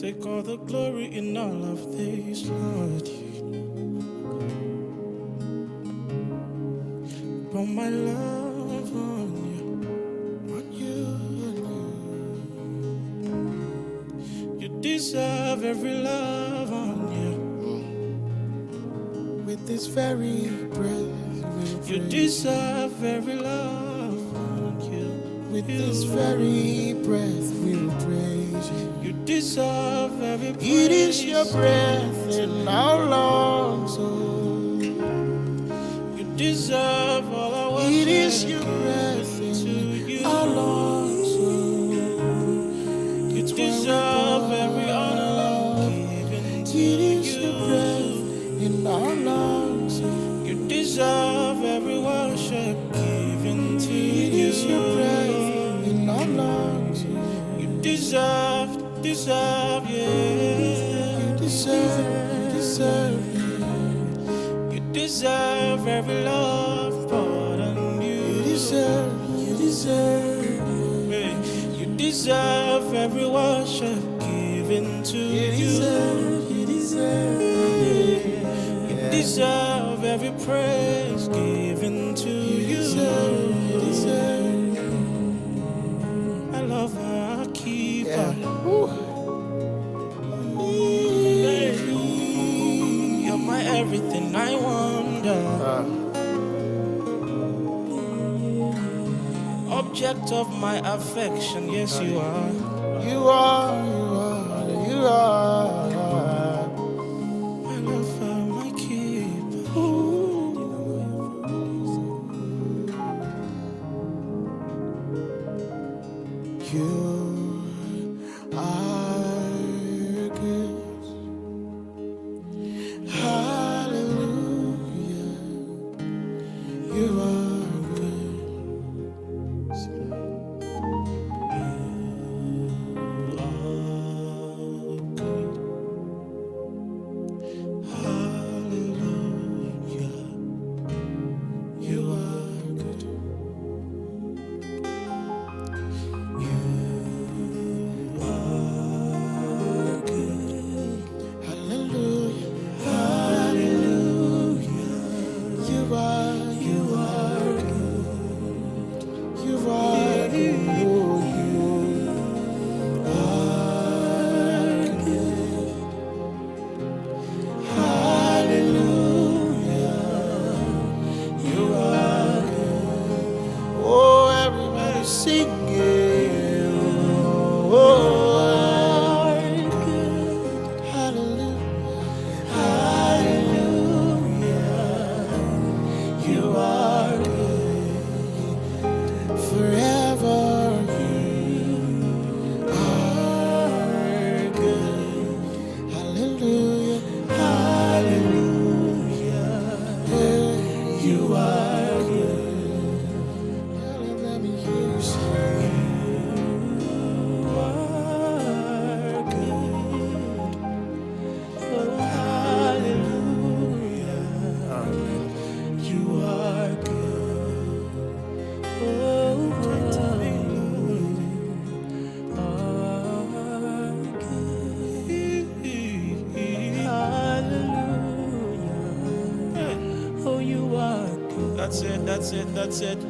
Take all the glory in all of this, Lord. Pour my love on you, on you. You deserve every love on you. With this very breath, you deserve every love on you. With this very breath, we'll praise you deserve every praise. It is your breath in our lungs, oh. You deserve all our worship. It is your breath. deserve every love poured on you. You deserve, you deserve. You deserve every worship given to you. You deserve, you deserve. You deserve every praise. object of my affection. Yes, you are. You are, you are, you are. That's it.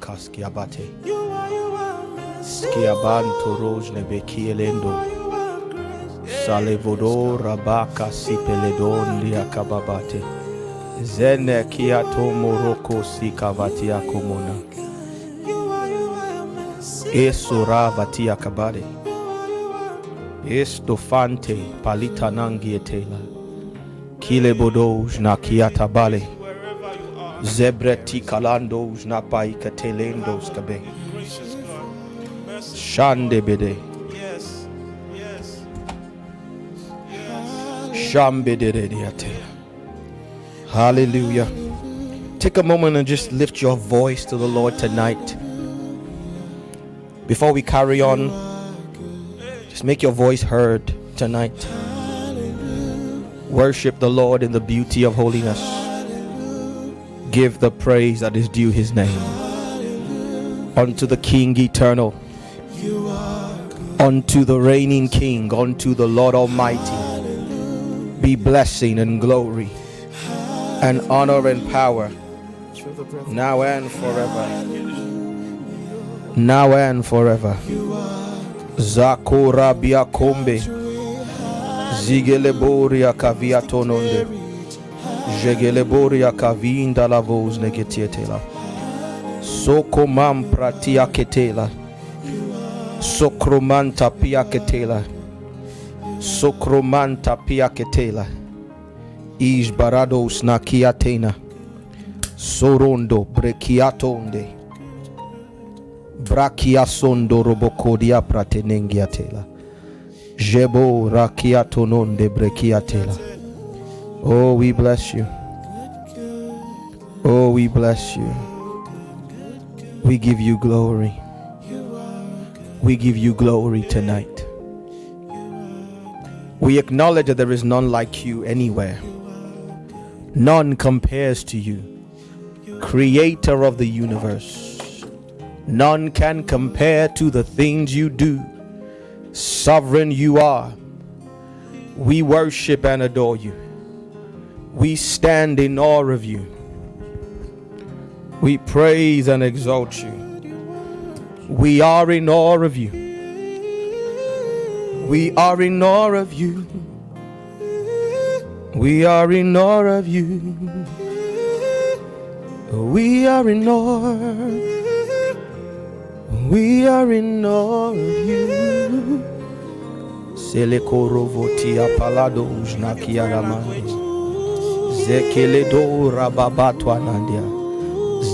Kaski abate. You are, you are merciful. Skiabanto roj nebe kielendo. You are gracious. Salevodo rabaka sipeledon liakababate. Zene kiato moroko sikavatia komona. You are, you are merciful. Esura vatia kabade. Estofante palita nangietela. Kile bodoj na kiatabale. Zebreti kalandos na paikatelendos kabe. Shande bede. Hallelujah. Take a moment and just lift your voice to the Lord tonight. Before we carry on, make your voice heard tonight. Worship the Lord in the beauty of holiness. Give the praise that is due his name. Unto the King eternal. Unto the reigning King, unto the Lord Almighty be blessing and glory and honor and power now and forever. Now and forever. Zakura biakombe. Zigeleboria kavia tononde. Jegeleboria kavinda la voz negetietela. Sokomam pratia ketela. Sokromanta pia ketela. Sokromanta pia ketela. Is barados na kiatena. Sorondo brekiatonde. Brakiasondo robokodia pratenengiatela. Jebo rakiatononde brekiatela. Oh, we bless you. Oh, we bless you. We give you glory. We give you glory tonight. We acknowledge that there is none like you anywhere. None compares to you, creator of the universe. None can compare to the things you do. Sovereign you are. We worship and adore you. We stand in awe of you. We praise and exalt you. We are in awe of you. We are in awe of you. We are in awe of you. We are in awe. We are in awe of you. Selekorovotia palado ujnakia ramando. Zekeledo rababatwa nandia.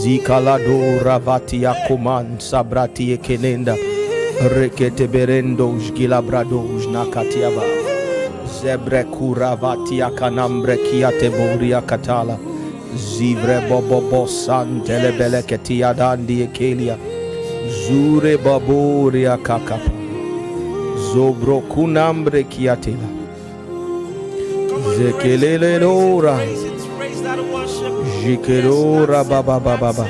Zikalado ravatia kuman sabrati ekenenda. Rekete berendo ujgila brado ujnakatiaba. Zebre kuravatia kanambre kiate boria katala. Zivre bobobo santele beleketia dandi ekelia. Zure baboria kakapa. Zobro kunambre kiatela. Zekelele lora. That's baba baba baba.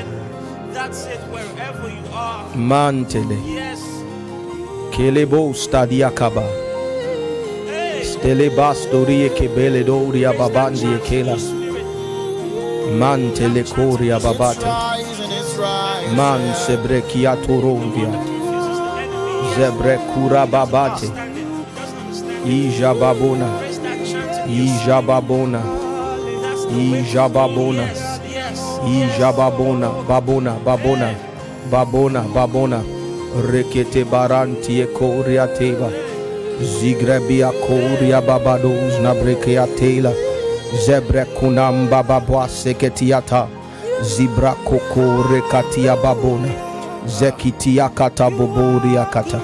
Mantele. Kelebo stadia kaba. Hey. Stele bastorie kebele doria babandi ekela. Mantele koria It's Man sebrekia torovia. Zebre kura babate. Ija babona. Ija babona. Ija babona. Ija babona. Babona. Babona. Babona. Babona. Rekete baranti e koria teba. Zigrebia koria babados na brekea. Zebre kunam bababwa seketiata. Zibra koko rekatia babona. Zekitia kata boboria kata.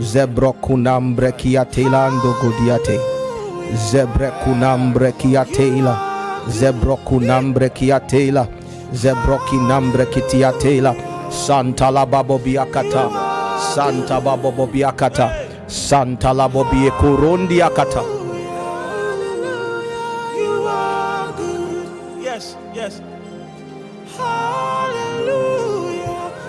Zebro kunam brekia tela ando godiate. Zebre kunambre kiatela. Zebro kunambre kiatela. Zebro kinambre kitiatela. Santa la babo biakata. Santa babo biakata. Santa la bobie kurundi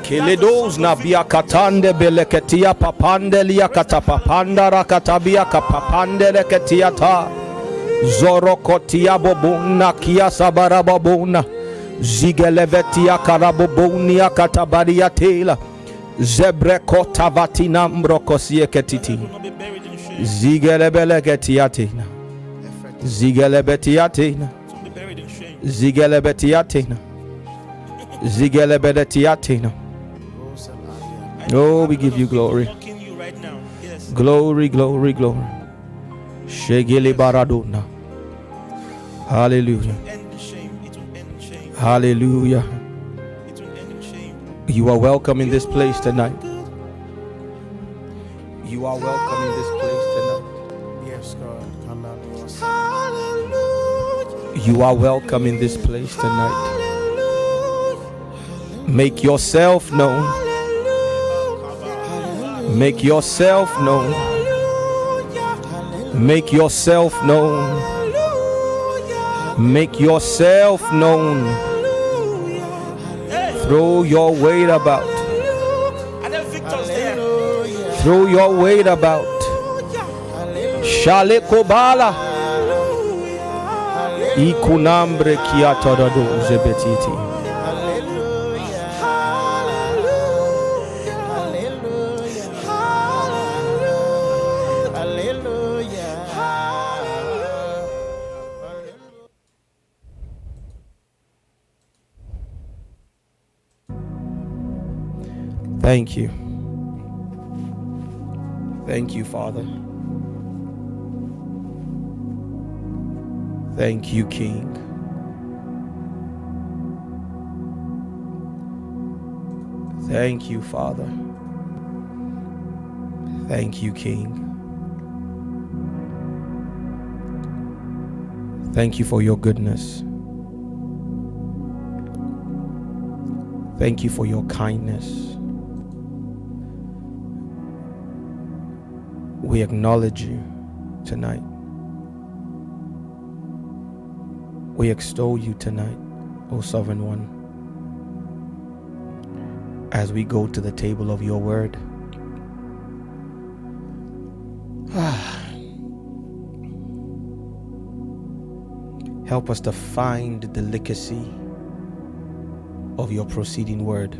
Keledos na biakatande beleketia papande liakata papanda rakatabia kapapande leketiata. Zorokotia bobuna kia sabara babuna. Zigelevetia karabobonia katabaria tela. Zebrekota vatinambro kosieketiti. Will not be buried in shame. Zigelebeleketiatina. Zigelebetiatina. Zigelebetiatina. Zigelebetiatina. Oh, we give you glory. Walking right. Yes. Glory, glory, glory. Shegele baradona. Hallelujah. End in shame. It will end in shame. Hallelujah. It will end in shame. You are welcome in this place tonight. You are welcome in this place tonight. Yes, God. Come out of us. Hallelujah. You are welcome in this place tonight. Make yourself known. Make yourself known. Make yourself known. Make yourself known. Throw your weight about. Throw your weight about. Shale kobala. Ikunambre kiatorado zebetiti. Thank you. Thank you, Father. Thank you, King. Thank you, Father. Thank you, King. Thank you for your goodness. Thank you for your kindness. We acknowledge you tonight. We extol you tonight, O Sovereign One, as we go to the table of your word. Help us to find the delicacy of your proceeding word.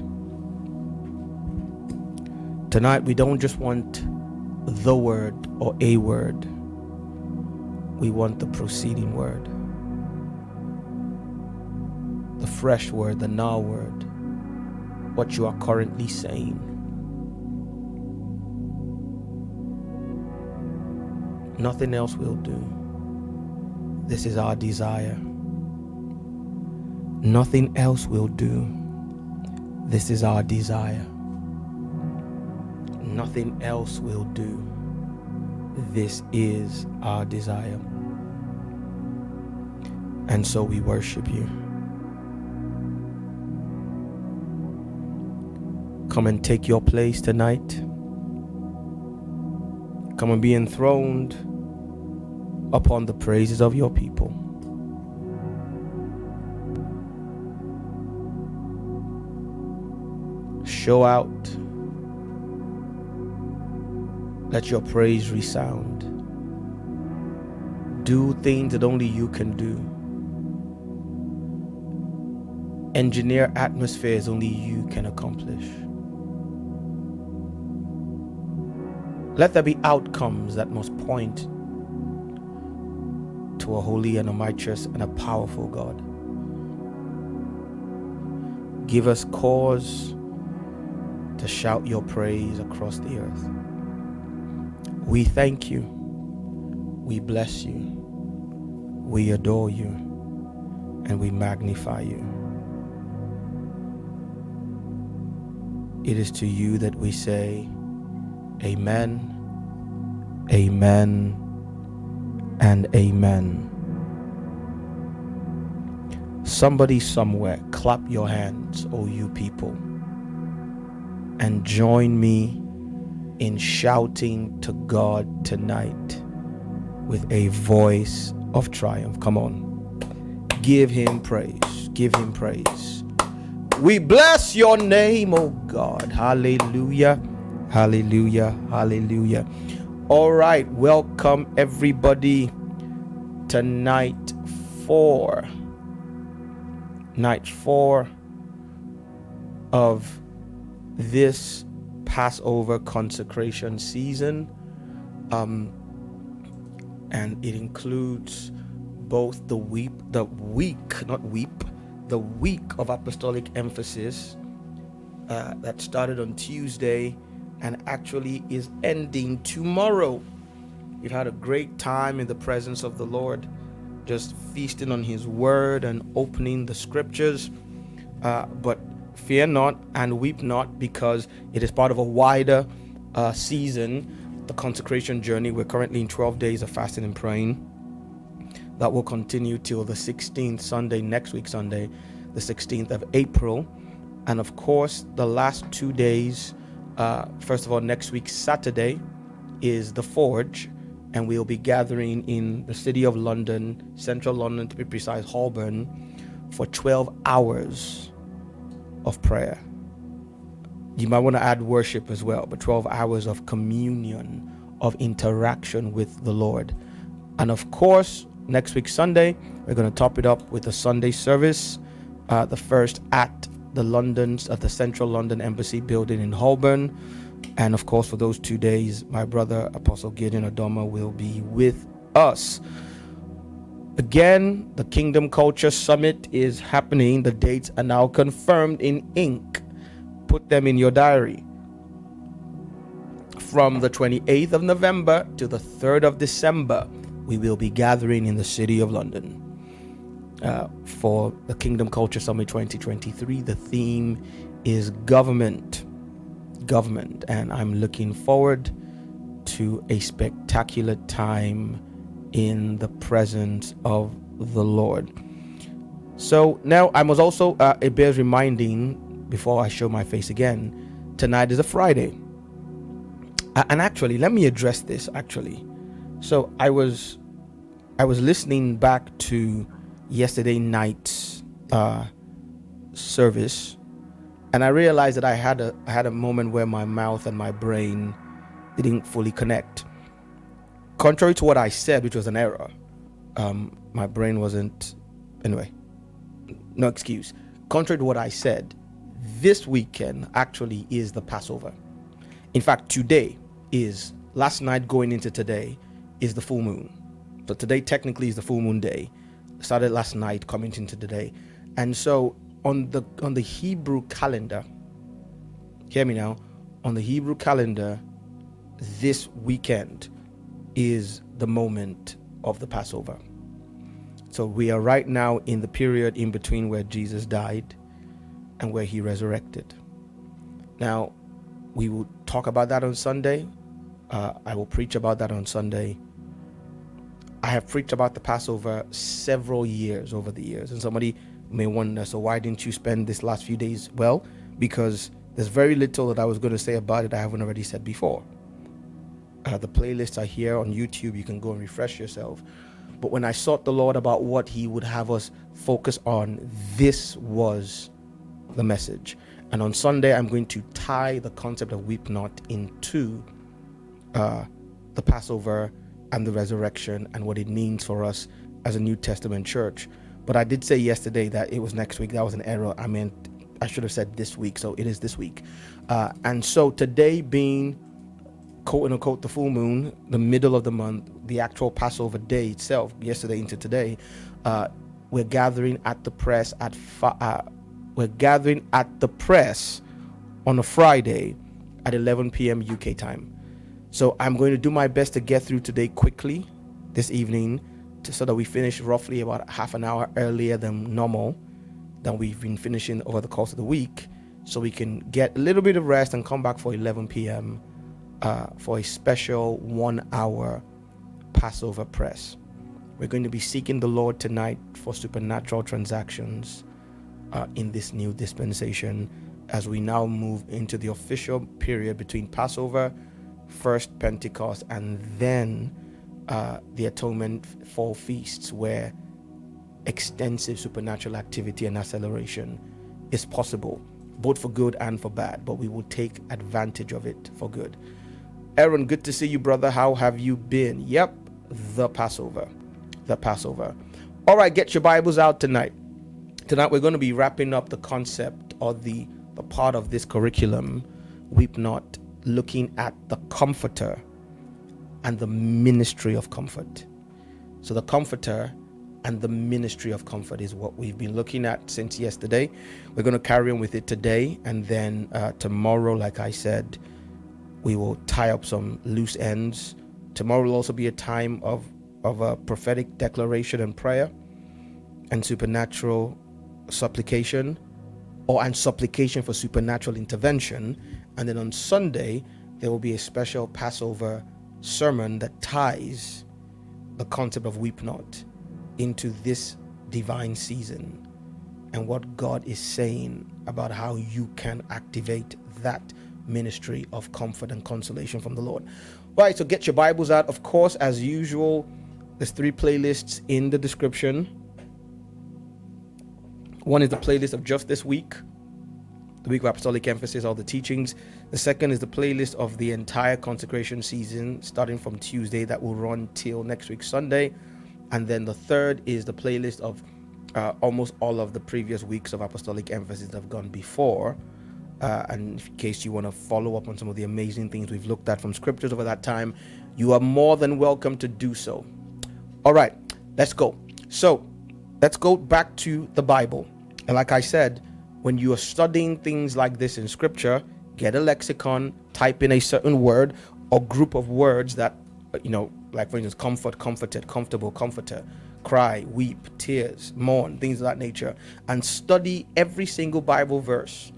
Tonight, we don't just want the word or a word, we want the proceeding word, the fresh word, the now word, what you are currently saying. Nothing else will do. This is our desire. Nothing else will do. This is our desire. Nothing else will do. This is our desire. And so we worship you. Come and take your place tonight. Come and be enthroned upon the praises of your people. Show out. Let your praise resound. Do things that only you can do. Engineer atmospheres only you can accomplish. Let there be outcomes that must point to a holy and a righteous and a powerful God. Give us cause to shout your praise across the earth. We thank you. We bless you. We adore you. And we magnify you. It is to you that we say, Amen, Amen, and Amen. Somebody somewhere, clap your hands, O you people, and join me in shouting to God tonight with a voice of triumph. Come on. Give him praise. Give him praise. We bless your name, O God. Hallelujah. Hallelujah. Hallelujah. All right. Welcome, everybody, to night four. Night four of this Passover consecration season. Um, and it includes both the week, the week, not weep, the week of apostolic emphasis uh, that started on Tuesday and actually is ending tomorrow. We've had a great time in the presence of the Lord, just feasting on His Word and opening the Scriptures. Uh, but fear not and weep not, because it is part of a wider uh, season, the consecration journey. We're currently in 12 days of fasting and praying. That will continue till the 16th Sunday, next week, Sunday, the 16th of April. And of course, the last two days uh, first of all, next week, Saturday, is the Forge, and we'll be gathering in the city of London, central London to be precise, Holborn, for 12 hours of prayer. You might want to add worship as well, but 12 hours of communion, of interaction with the Lord. And of course, next week, Sunday, we're going to top it up with a Sunday service, uh, the first at the London's at the Central London Embassy building in Holborn. And of course, for those two days, my brother Apostle Gideon Adoma will be with us. Again, the Kingdom Culture Summit is happening. The dates are now confirmed in ink. Put them in your diary. From the 28th of November to the 3rd of December, we will be gathering in the city of London. Uh, for the Kingdom Culture Summit 2023. The theme is government. Government. And I'm looking forward to a spectacular time in the presence of the Lord. So now I must also, uh, it bears reminding before I show my face again, tonight is a Friday. And actually, let me address this actually. So I was, I was listening back to yesterday night's uh, service, and I realized that I had a I had a moment where my mouth and my brain didn't fully connect. Contrary to what I said, which was an error, um, my brain wasn't. Anyway, no excuse. Contrary to what I said, this weekend actually is the Passover. In fact, today is last night going into today is the full moon. So today technically is the full moon day started last night, coming into today. And so on the on the Hebrew calendar, hear me now, on the Hebrew calendar, this weekend is the moment of the Passover. So we are right now in the period in between where Jesus died and where he resurrected. Now, we will talk about that on Sunday. Uh, I will preach about that on Sunday. I have preached about the Passover several years over the years, and somebody may wonder, so why didn't you spend this last few days? Well, because there's very little that I was going to say about it I haven't already said before. Uh, the playlists are here on YouTube. You can go and refresh yourself. But when I sought the Lord about what He would have us focus on, this was the message. And on Sunday, I'm going to tie the concept of weep not into uh, the Passover and the resurrection and what it means for us as a New Testament church. But I did say yesterday that it was next week. That was an error. I meant I should have said this week, so it is this week. Uh, and so today being quote unquote the full moon, the middle of the month, the actual Passover day itself, yesterday into today, uh, we're gathering at the press at fa- uh, we're gathering at the press on a Friday at 11 p.m. UK time. So I'm going to do my best to get through today quickly this evening to, so that we finish roughly about half an hour earlier than normal than we've been finishing over the course of the week so we can get a little bit of rest and come back for 11 p.m. Uh, for a special one hour Passover press. We're going to be seeking the Lord tonight for supernatural transactions uh, in this new dispensation as we now move into the official period between Passover, first Pentecost, and then uh, the atonement fall feasts, where extensive supernatural activity and acceleration is possible, both for good and for bad, but we will take advantage of it for good. Aaron, good to see you, brother. How have you been? Yep, the Passover. The Passover. All right, get your Bibles out tonight. Tonight we're going to be wrapping up the concept or the, the part of this curriculum, Weep Not, looking at the Comforter and the ministry of comfort. So the Comforter and the ministry of comfort is what we've been looking at since yesterday. We're going to carry on with it today, and then uh, tomorrow, like I said, we will tie up some loose ends. Tomorrow will also be a time of of a prophetic declaration and prayer, and supernatural supplication, or and supplication for supernatural intervention. And then on Sunday, there will be a special Passover sermon that ties the concept of weep not into this divine season and what God is saying about how you can activate that ministry of comfort and consolation from the Lord. Right, so get your Bibles out. Of course, as usual, there's three playlists in the description. One is the playlist of just this week, the week of apostolic emphasis, all the teachings. The second is the playlist of the entire consecration season, starting from Tuesday, that will run till next week, Sunday. And then the third is the playlist of uh, almost all of the previous weeks of apostolic emphasis that have gone before. Uh, and in case you want to follow up on some of the amazing things we've looked at from scriptures over that time, you are more than welcome to do so. All right, let's go. So, let's go back to the Bible. And like I said, when you are studying things like this in scripture, get a lexicon, type in a certain word or group of words that, you know, like for instance, comfort, comforted, comfortable, comforter, cry, weep, tears, mourn, things of that nature, and study every single Bible verse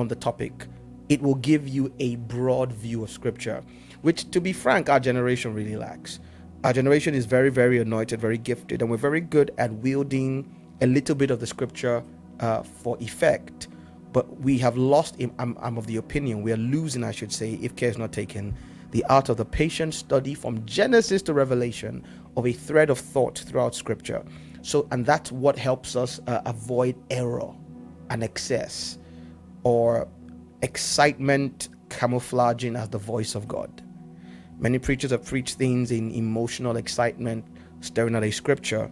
on the topic. It will give you a broad view of scripture, which, to be frank, our generation really lacks. Our generation is very, very anointed, very gifted, and we're very good at wielding a little bit of the scripture uh, for effect. But we have lost, I'm, I'm of the opinion, we are losing, I should say, if care is not taken, the art of the patient study from Genesis to Revelation of a thread of thought throughout Scripture. So, and that's what helps us uh, avoid error and excess or excitement camouflaging as the voice of God. Many preachers have preached things in emotional excitement, staring at a scripture,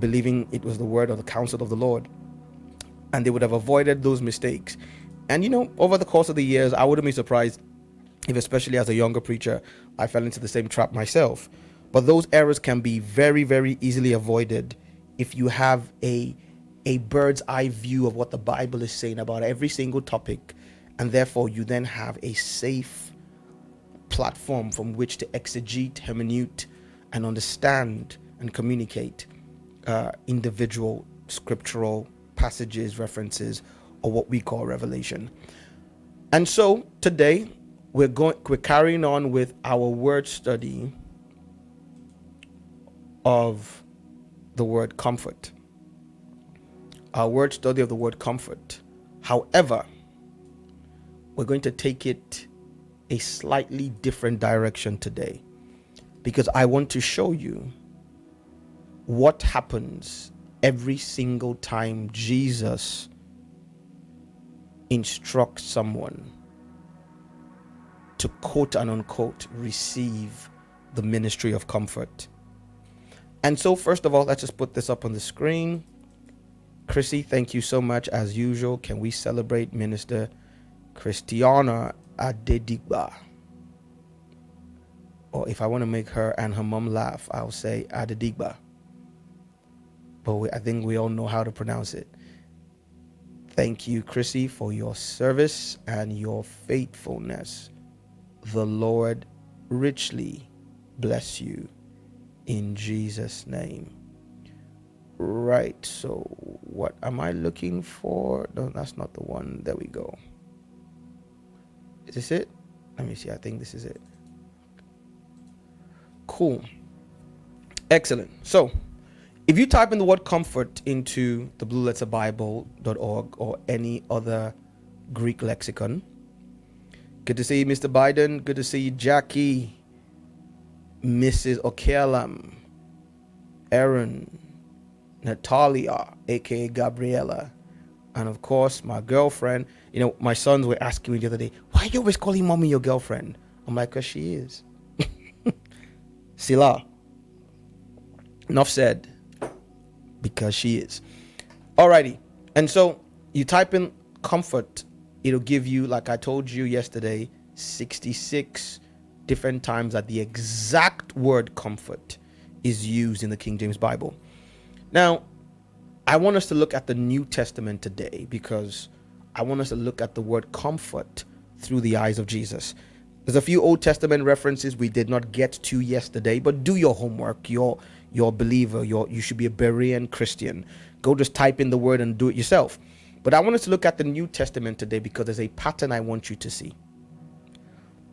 believing it was the word or the counsel of the Lord. And they would have avoided those mistakes. And you know, over the course of the years, I wouldn't be surprised if especially as a younger preacher, I fell into the same trap myself. But those errors can be very, very easily avoided if you have a a bird's eye view of what the Bible is saying about every single topic, and therefore you then have a safe platform from which to exegete, hermeneute, and understand and communicate uh, individual scriptural passages, references, or what we call revelation. And so today we're going we're carrying on with our word study of the word comfort. Our word study of the word comfort. However, we're going to take it a slightly different direction today because I want to show you what happens every single time Jesus instructs someone to quote and unquote receive the ministry of comfort. And so, first of all, let's just put this up on the screen. Chrissy, thank you so much as usual. Can we celebrate Minister Christiana Adedigba? Or if I want to make her and her mom laugh, I'll say Adedigba. But we, I think we all know how to pronounce it. Thank you, Chrissy, for your service and your faithfulness. The Lord richly bless you in Jesus' name. Right, so what am I looking for? No, that's not the one. There we go. Is this it? Let me see. I think this is it. Cool. Excellent. So, if you type in the word comfort into the blue letter bible.org or any other Greek lexicon, good to see you, Mr. Biden. Good to see you, Jackie, Mrs. Okelam, Aaron, Natalia, aka Gabriella, and of course my girlfriend. You know, my sons were asking me the other day, why are you always calling mommy your girlfriend? I'm like, because she is. Selah. Enough said. Because she is. Alrighty. And so you type in comfort, it'll give you, like I told you yesterday, 66 different times that the exact word comfort is used in the King James Bible. Now, I want us to look at the New Testament today because I want us to look at the word comfort through the eyes of Jesus. There's a few Old Testament references we did not get to yesterday, but do your homework. You're you're a believer. You're you should be a Berean Christian. Go just type in the word and do it yourself. But I want us to look at the New Testament today because there's a pattern I want you to see.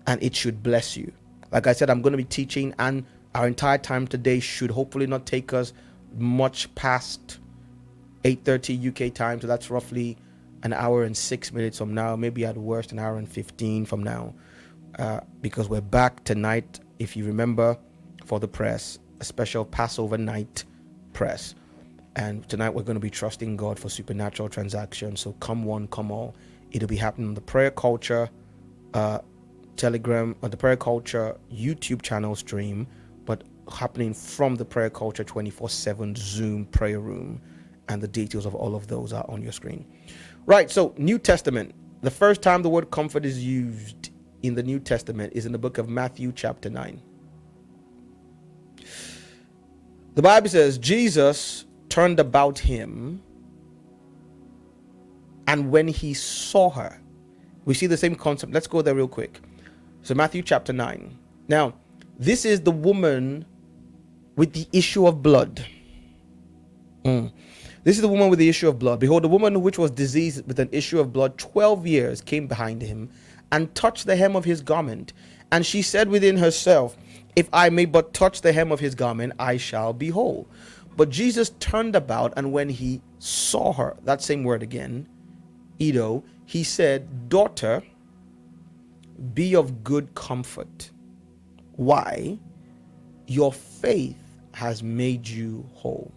And it should bless you. Like I said, I'm going to be teaching, and our entire time today should hopefully not take us much past 8:30 UK time. So that's roughly an hour and six minutes from now, maybe at worst an hour and 15 from now, uh, because we're back tonight. If you remember, for the press, a special Passover night press. And tonight we're going to be trusting God for supernatural transactions. So come one, come all. It'll be happening on the prayer culture, uh, Telegram, on the prayer culture YouTube channel stream, happening from the prayer culture 24 7 Zoom prayer room. And the details of all of those are on your screen. Right, so New Testament. The first time the word comfort is used in the New Testament is in the book of Matthew, chapter 9. The Bible says Jesus turned about him, and when he saw her, we see the same concept. Let's go there real quick. So, Matthew chapter 9. Now, this is the woman with the issue of blood. Mm. This is the woman with the issue of blood. Behold, the woman which was diseased with an issue of blood 12 years came behind him and touched the hem of his garment. And she said within herself, If I may but touch the hem of his garment, I shall be whole. But Jesus turned about, and when he saw her, that same word again, eido, he said, Daughter, be of good comfort. Why? Your faith has made you whole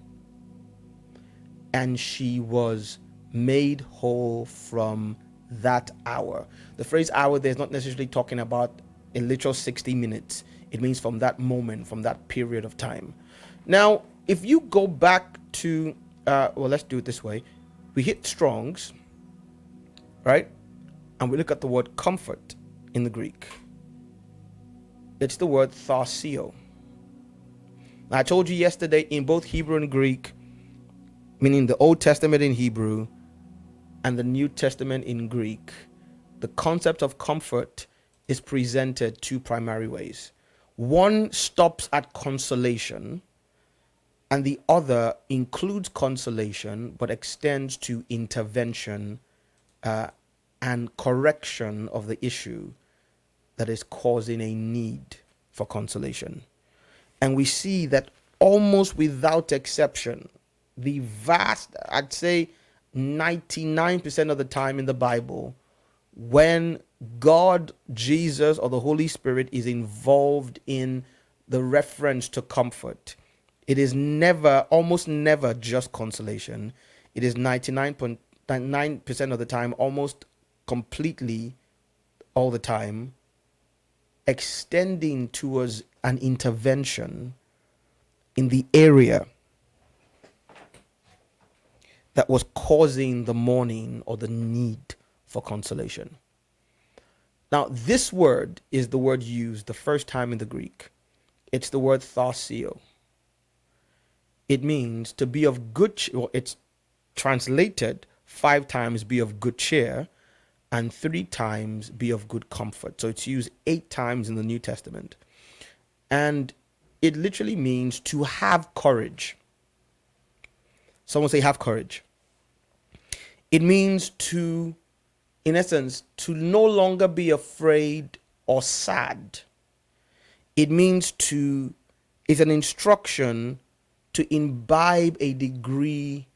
and she was made whole from that hour. The phrase hour there is not necessarily talking about a literal 60 minutes. It means from that moment, from that period of time. Now, if you go back to, uh, well, let's do it this way. We hit Strong's, right? And we look at the word comfort in the Greek. It's the word tharseo. I told you yesterday in both Hebrew and Greek, meaning the Old Testament in Hebrew and the New Testament in Greek, the concept of comfort is presented two primary ways. one stops at consolation and the other includes consolation but extends to intervention uh, and correction of the issue that is causing a need for consolation. And we see that almost without exception, the vast, I'd say 99% of the time in the Bible, when God, Jesus, or the Holy Spirit is involved in the reference to comfort, it is never, almost never just consolation. It is 99.9% of the time, almost completely all the time, extending towards an intervention in the area that was causing the mourning or the need for consolation. Now, this word is the word used the first time in the Greek. It's the word tharseo. It means to be of good, ch- well, it's translated five times be of good cheer and three times be of good comfort. So it's used eight times in the New Testament. And it literally means to have courage. Someone say, have courage. It means to, in essence, to no longer be afraid or sad. It means to, is an instruction to imbibe a degree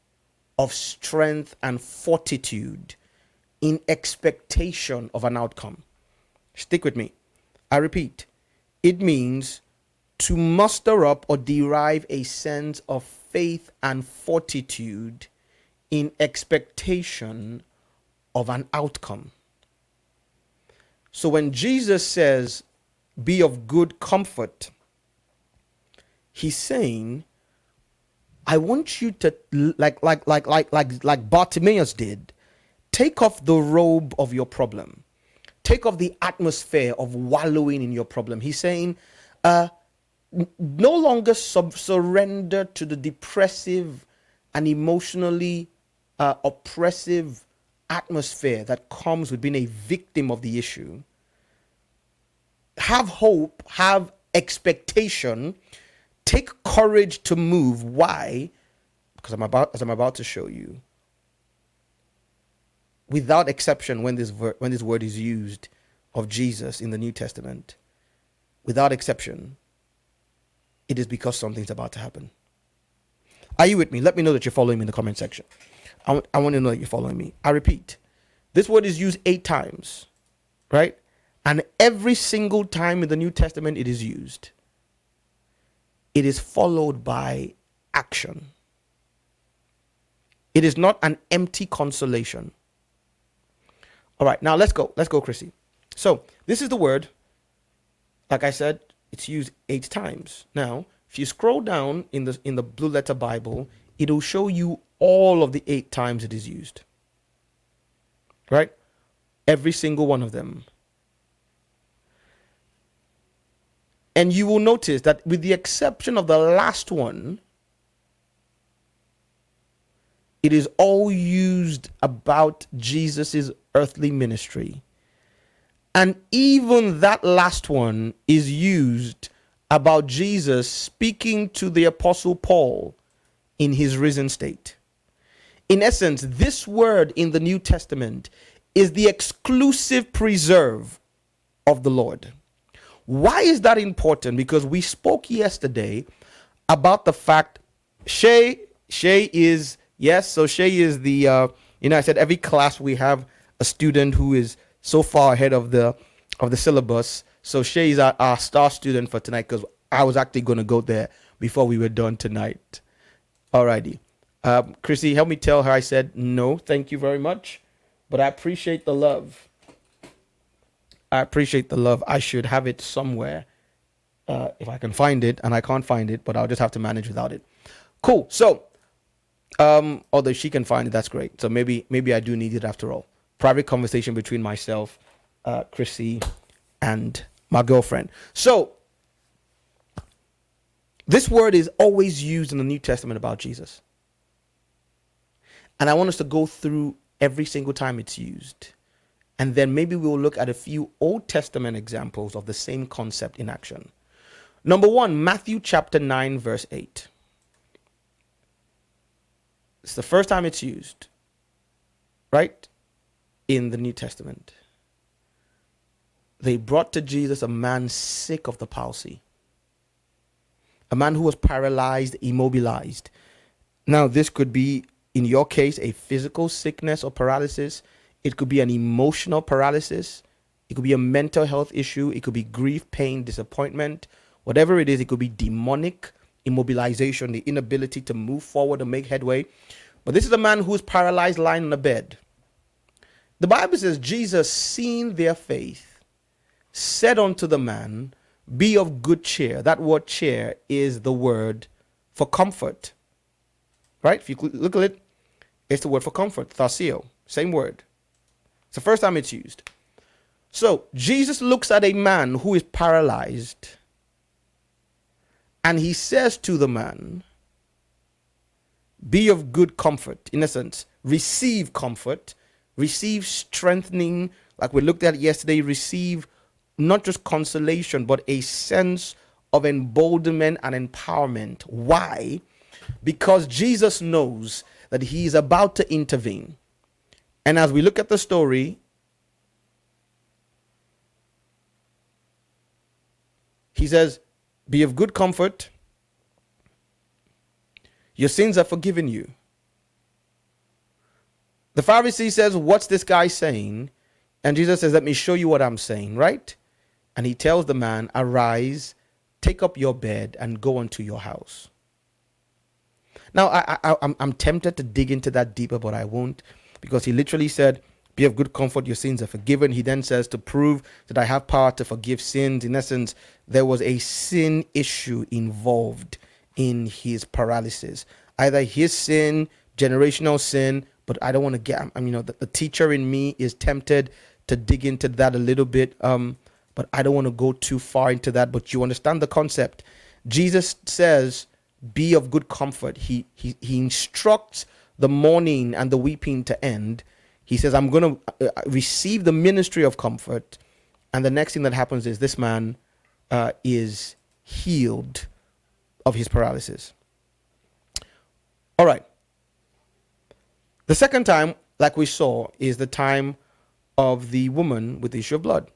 of strength and fortitude in expectation of an outcome. Stick with me. I repeat, it means to muster up or derive a sense of faith and fortitude in expectation of an outcome. So when Jesus says, be of good comfort, he's saying, I want you to like like like like like like Bartimaeus did, take off the robe of your problem. Take off the atmosphere of wallowing in your problem. He's saying, uh, no longer sub- surrender to the depressive and emotionally uh, oppressive atmosphere that comes with being a victim of the issue. Have hope, have expectation, take courage to move. Why? Because I'm about, as I'm about to show you, without exception, when this ver- when this word is used of Jesus in the New Testament, without exception, it is because something's about to happen. Are you with me? Let me know that you're following me in the comment section. I, w- I want to know that you're following me. I repeat, this word is used eight times, right? And every single time in the New Testament it is used, it is followed by action. It is not an empty consolation. All right, now let's go. Let's go, Chrissy. So this is the word. Like I said, it's used eight times. Now, if you scroll down in the in the blue letter Bible, it'll show you all of the eight times it is used. Right? Every single one of them. And you will notice that with the exception of the last one, it is all used about Jesus' earthly ministry. And even that last one is used about Jesus speaking to the Apostle Paul in his risen state. In essence, this word in the New Testament is the exclusive preserve of the Lord. Why is that important? Because we spoke yesterday about the fact Shay Shay is yes, so Shay is the uh, you know I said every class we have a student who is so far ahead of the of the syllabus. So Shay is our, our star student for tonight because I was actually going to go there before we were done tonight. Alrighty. Um, Chrissy, help me tell her I said no, thank you very much, but I appreciate the love. I appreciate the love. I should have it somewhere uh, if I can find it, and I can't find it, but I'll just have to manage without it. Cool. So, um, although she can find it, that's great. So maybe maybe I do need it after all. Private conversation between myself, uh, Chrissy, and my girlfriend. So this word is always used in the New Testament about Jesus. And I want us to go through every single time it's used. And then maybe we'll look at a few Old Testament examples of the same concept in action. Number one, Matthew chapter 9, verse 8. It's the first time it's used, right? In the New Testament. They brought to Jesus a man sick of the palsy, a man who was paralyzed, immobilized. Now, this could be, in your case, a physical sickness or paralysis, it could be an emotional paralysis, it could be a mental health issue, it could be grief, pain, disappointment Whatever it is, it could be demonic immobilization, the inability to move forward and make headway. But this is a man who's paralyzed lying on a bed. The Bible says, Jesus, seeing their faith, said unto the man, Be of good cheer. That word cheer is the word for comfort. Right? If you look at it, it's the word for comfort, tharseo, same word. It's the first time it's used. So Jesus looks at a man who is paralyzed and he says to the man, Be of good comfort. In essence, receive comfort, receive strengthening, like we looked at yesterday, receive not just consolation, but a sense of emboldenment and empowerment. Why? Because Jesus knows that he is about to intervene. And as we look at the story, he says, be of good comfort. Your sins are forgiven you. The Pharisee says, What's this guy saying? And Jesus says, Let me show you what I'm saying, right? And he tells the man, Arise, take up your bed, and go unto your house. Now, I, I, I'm, I'm tempted to dig into that deeper, but I won't because he literally said, be of good comfort, your sins are forgiven. He then says, To prove that I have power to forgive sins. In essence, there was a sin issue involved in his paralysis. Either his sin, generational sin, but I don't want to get, I mean, you know, the, the teacher in me is tempted to dig into that a little bit. Um, but I don't want to go too far into that. But you understand the concept. Jesus says, Be of good comfort. He he he instructs the mourning and the weeping to end he says, I'm going to uh, receive the ministry of comfort. And the next thing that happens is this man uh, is healed of his paralysis. All right. The second time, like we saw, is the time of the woman with the issue of blood.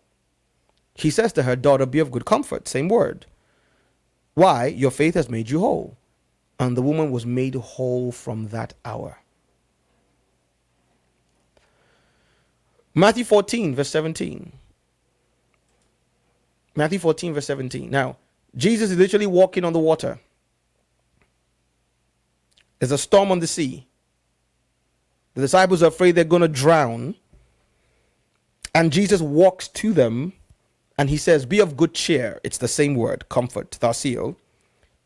He says to her, Daughter, be of good comfort. Same word. Why? Your faith has made you whole. And the woman was made whole from that hour. Matthew 14, verse 17. Matthew 14, verse 17. Now, Jesus is literally walking on the water. There's a storm on the sea. The disciples are afraid they're going to drown. And Jesus walks to them and he says, Be of good cheer. It's the same word, comfort, tharseo.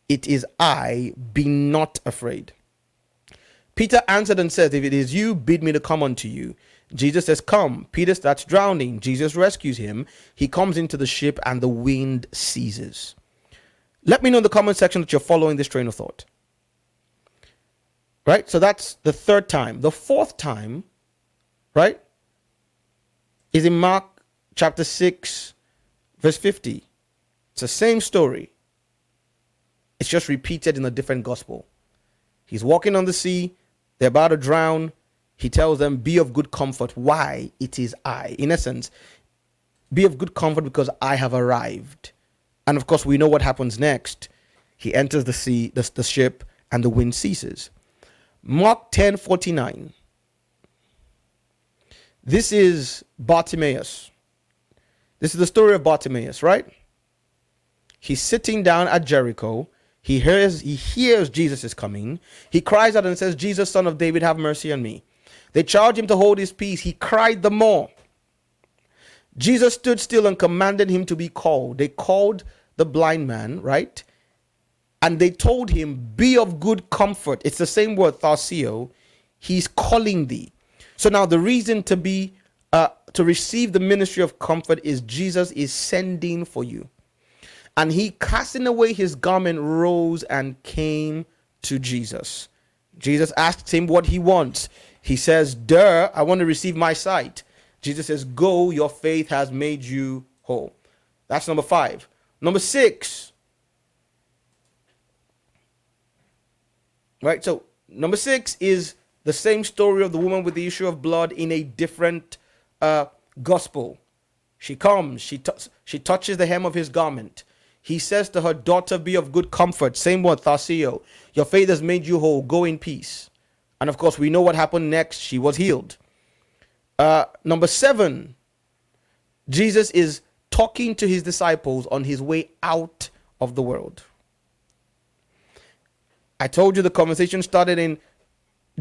It is I, be not afraid. Peter answered and said, If it is you, bid me to come unto you. Jesus says, Come. Peter starts drowning. Jesus rescues him. He comes into the ship and the wind ceases. Let me know in the comment section that you're following this train of thought. Right? So that's the third time. The fourth time, right, is in Mark chapter 6, verse 50. It's the same story. It's just repeated in a different gospel. He's walking on the sea, they're about to drown he tells them, Be of good comfort. Why? It is I. In essence, be of good comfort because I have arrived. And of course, we know what happens next. He enters the sea, the, the ship, and the wind ceases. Mark 10 49. This is Bartimaeus. This is the story of Bartimaeus, right? He's sitting down at Jericho. He hears, he hears Jesus is coming. He cries out and says, Jesus, son of David, have mercy on me. They charged him to hold his peace. He cried the more. Jesus stood still and commanded him to be called. They called the blind man, right? And they told him, Be of good comfort. It's the same word, tharseo. He's calling thee. So now the reason to be uh, to receive the ministry of comfort is Jesus is sending for you. And he casting away his garment rose and came to Jesus. Jesus asks him what he wants. He says, Duh, I want to receive my sight. Jesus says, Go, your faith has made you whole. That's number five. Number six. Right, so number six is the same story of the woman with the issue of blood in a different uh, gospel. She comes, she, she touches the hem of his garment. He says to her, Daughter, be of good comfort. Same word, Tharseo. Your faith has made you whole. Go in peace. And of course, we know what happened next. She was healed. Uh, number seven, Jesus is talking to his disciples on his way out of the world. I told you the conversation started in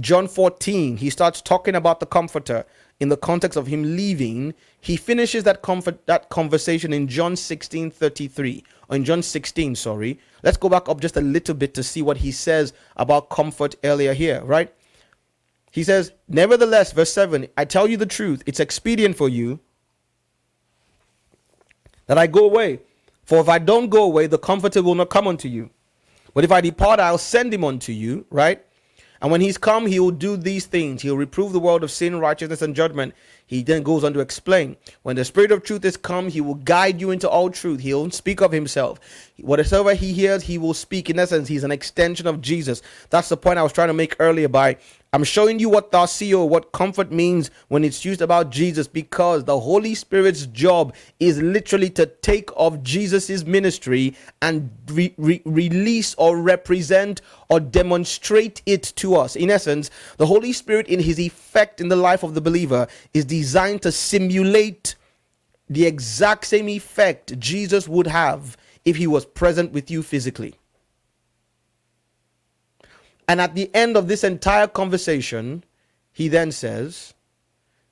John 14. He starts talking about the comforter in the context of him leaving. He finishes that comfort that conversation in John 16 33 or in John 16, sorry. Let's go back up just a little bit to see what he says about comfort earlier here, right? He says, Nevertheless, verse 7, I tell you the truth, it's expedient for you that I go away. For if I don't go away, the comforter will not come unto you. But if I depart, I'll send him unto you, right? And when he's come, he will do these things. He'll reprove the world of sin, righteousness, and judgment. He then goes on to explain when the Spirit of truth is come, he will guide you into all truth. He'll speak of himself. Whatever he hears, he will speak. In essence, he's an extension of Jesus. That's the point I was trying to make earlier by I'm showing you what Tharseo, what comfort means when it's used about Jesus, because the Holy Spirit's job is literally to take off Jesus's ministry and re- re- release or represent or demonstrate it to us. In essence, the Holy Spirit, in his effect in the life of the believer, is designed to simulate the exact same effect Jesus would have if he was present with you physically. And at the end of this entire conversation, he then says,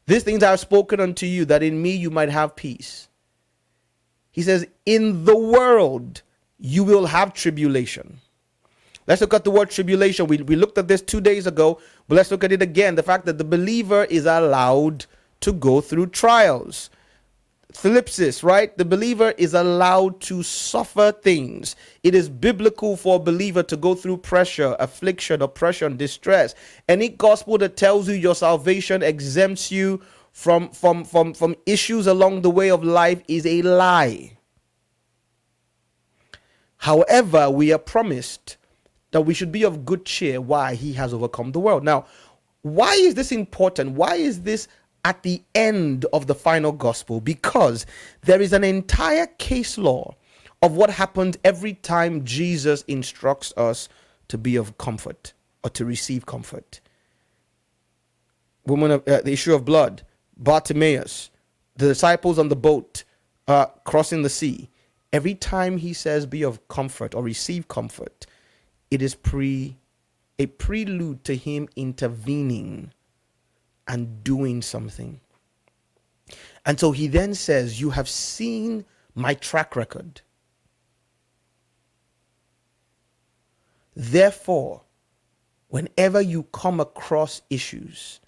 These things I have spoken unto you, that in me you might have peace. He says, In the world you will have tribulation. Let's look at the word tribulation. We, we looked at this two days ago, but let's look at it again. The fact that the believer is allowed to go through trials thlipsis, right? The believer is allowed to suffer things. It is biblical for a believer to go through pressure, affliction, oppression, distress. Any gospel that tells you your salvation exempts you from from from from issues along the way of life is a lie. However, we are promised that we should be of good cheer why he has overcome the world. Now, why is this important? Why is this at the end of the final gospel because there is an entire case law of what happens every time Jesus instructs us to be of comfort or to receive comfort. Woman of uh, the issue of blood, Bartimaeus, the disciples on the boat uh, crossing the sea. Every time he says be of comfort or receive comfort, it is pre a prelude to him intervening and doing something. And so he then says, You have seen my track record. Therefore, whenever you come across issues,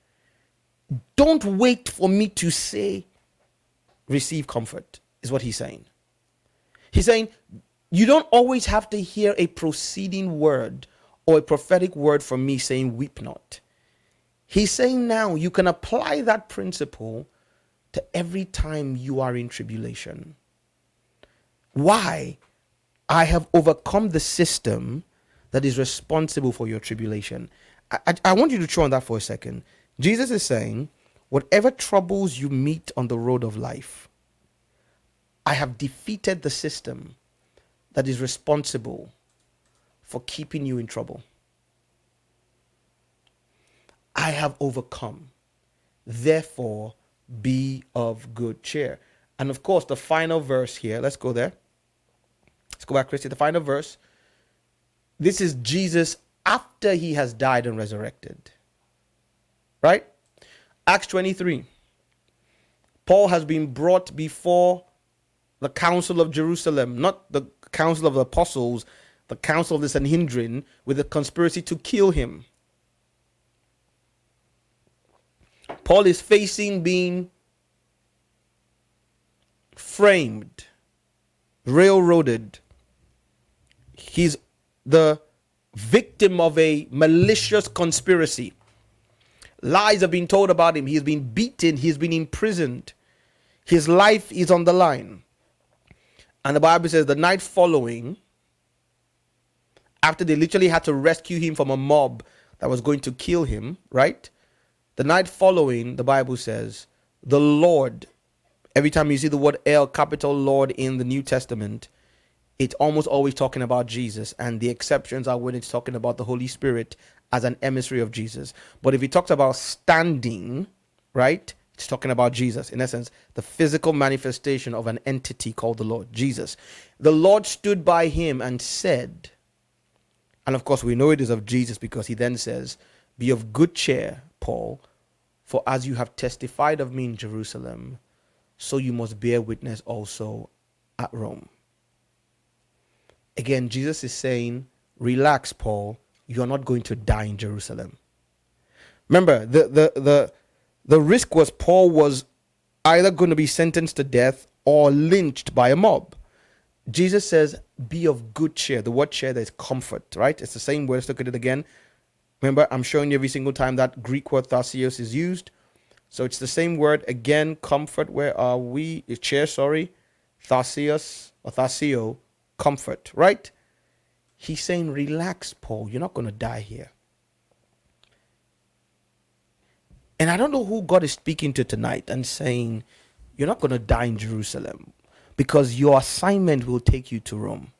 don't wait for me to say, receive comfort, is what he's saying. He's saying, you don't always have to hear a proceeding word or a prophetic word from me saying, weep not. He's saying now you can apply that principle to every time you are in tribulation. Why? I have overcome the system that is responsible for your tribulation. I, I, I, want you to chew on that for a second. Jesus is saying, whatever troubles you meet on the road of life, I have defeated the system that is responsible for keeping you in trouble. I have overcome. Therefore, be of good cheer. And of course, the final verse here, let's go there. Let's go back, Christy. The final verse. This is Jesus after he has died and resurrected. Right? Acts 23. Paul has been brought before the council of Jerusalem, not the council of the apostles, the council of the Sanhedrin, with a conspiracy to kill him. Paul is facing being framed, railroaded. He's the victim of a malicious conspiracy. Lies have been told about him. He's been beaten. He's been imprisoned. His life is on the line. And the Bible says the night following, after they literally had to rescue him from a mob that was going to kill him, right? The night following, the Bible says, the Lord, every time you see the word L, capital Lord in the New Testament, it's almost always talking about Jesus. And the exceptions are when it's talking about the Holy Spirit as an emissary of Jesus. But if he talks about standing, right, it's talking about Jesus. In essence, the physical manifestation of an entity called the Lord, Jesus. The Lord stood by him and said, and of course, we know it is of Jesus because he then says, Be of good cheer, Paul, for as you have testified of me in Jerusalem, so you must bear witness also at Rome. Again, Jesus is saying, Relax, Paul, you're not going to die in Jerusalem. Remember, the, the, the, the risk was Paul was either going to be sentenced to death or lynched by a mob. Jesus says, be of good cheer. The word cheer, there's comfort, right? It's the same word. Let's look at it again. Remember, I'm showing you every single time that Greek word thasios is used. So it's the same word again, comfort. Where are we? Chair, sorry. Thasios or tharseo, comfort, right? He's saying, relax, Paul. You're not going to die here. And I don't know who God is speaking to tonight and saying, you're not going to die in Jerusalem because your assignment will take you to Rome.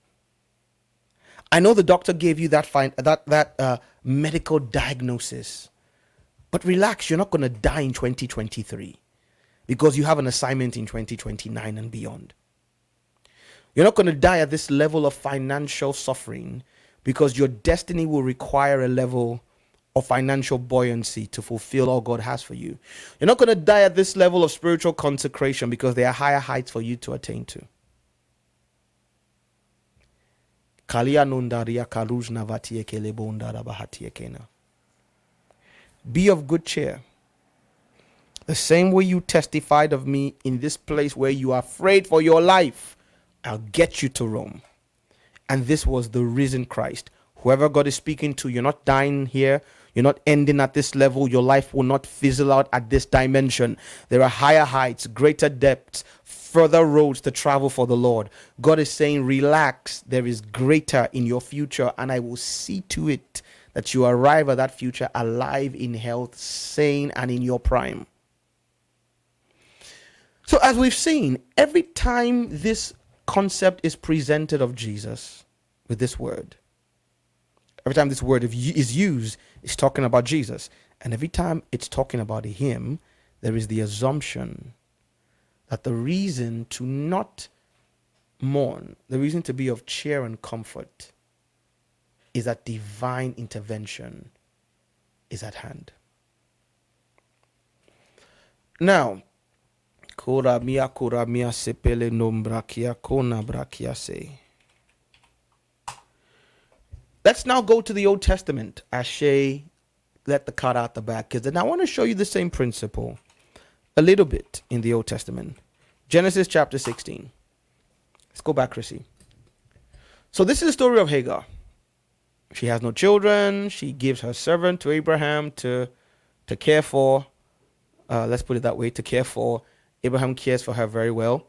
I know the doctor gave you that fine, that that uh, medical diagnosis, but relax. You're not going to die in 2023 because you have an assignment in 2029 and beyond. You're not going to die at this level of financial suffering because your destiny will require a level of financial buoyancy to fulfill all God has for you. You're not going to die at this level of spiritual consecration because there are higher heights for you to attain to. Be of good cheer. The same way you testified of me in this place where you are afraid for your life, I'll get you to Rome. And this was the risen Christ. Whoever God is speaking to, you're not dying here you're not ending at this level. Your life will not fizzle out at this dimension. There are higher heights, greater depths, further roads to travel for the Lord. God is saying, relax. There is greater in your future, and I will see to it that you arrive at that future alive in health, sane, and in your prime. So, as we've seen, every time this concept is presented of Jesus with this word, every time this word is used, it's talking about Jesus. And every time it's talking about him, there is the assumption that the reason to not mourn, the reason to be of cheer and comfort, is that divine intervention is at hand. Now. Let's now go to the Old Testament. Ashe, let the cat out the bag. Because then I want to show you the same principle a little bit in the Old Testament. Genesis chapter 16. Let's go back, Chrissy. So this is the story of Hagar. She has no children. She gives her servant to Abraham to to care for. Uh, let's put it that way, to care for. Abraham cares for her very well.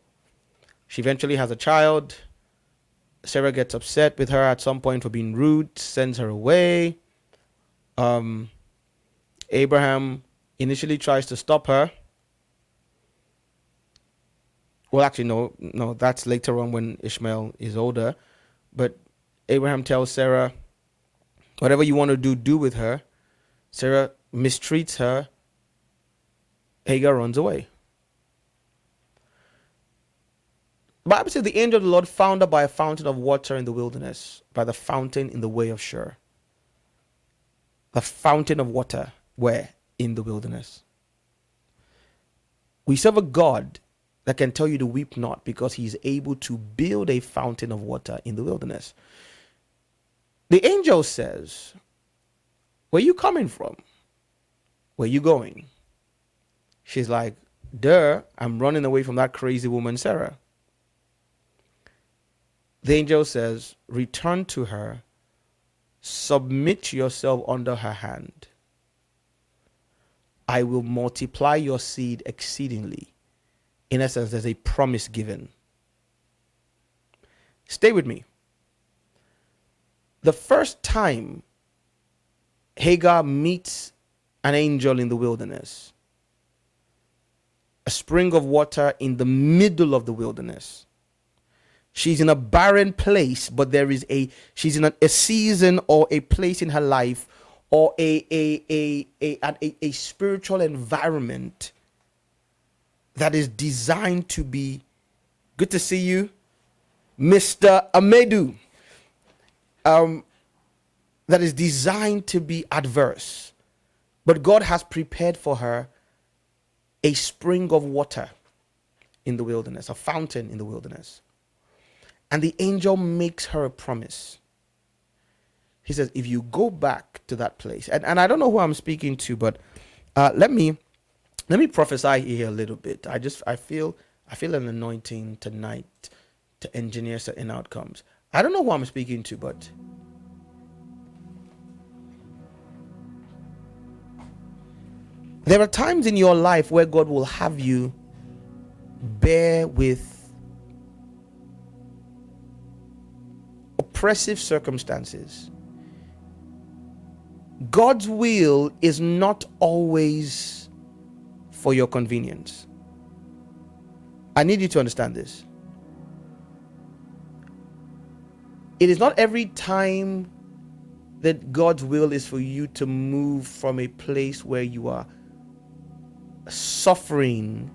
She eventually has a child. Sarah gets upset with her at some point for being rude, sends her away. Um, Abraham initially tries to stop her. Well, actually, no, no, that's later on when Ishmael is older. But Abraham tells Sarah, whatever you want to do, do with her. Sarah mistreats her. Hagar runs away. The Bible says the angel of the Lord found her by a fountain of water in the wilderness, by the fountain in the way of Shur. The fountain of water, where? In the wilderness. We serve a God that can tell you to weep not because he is able to build a fountain of water in the wilderness. The angel says, Where are you coming from? Where are you going? She's like, Duh, I'm running away from that crazy woman, Sarah. The angel says, Return to her, submit yourself under her hand. I will multiply your seed exceedingly. In essence, there's a promise given. Stay with me. the first time Hagar meets an angel in the wilderness, a spring of water in the middle of the wilderness. She's in a barren place, but there is a she's in a, a season or a place in her life or a a, a, a, a, a spiritual environment that is designed to be good to see you, Mr. Amedu. Um, that is designed to be adverse. But God has prepared for her a spring of water in the wilderness, a fountain in the wilderness. And the angel makes her a promise. He says, if you go back to that place, and, and I don't know who I'm speaking to, but uh, let me let me prophesy here a little bit. I just I feel I feel an anointing tonight to engineer certain outcomes. I don't know who I'm speaking to, but there are times in your life where God will have you bear with oppressive circumstances. God's will is not always for your convenience. I need you to understand this. It is not every time that God's will is for you to move from a place where you are suffering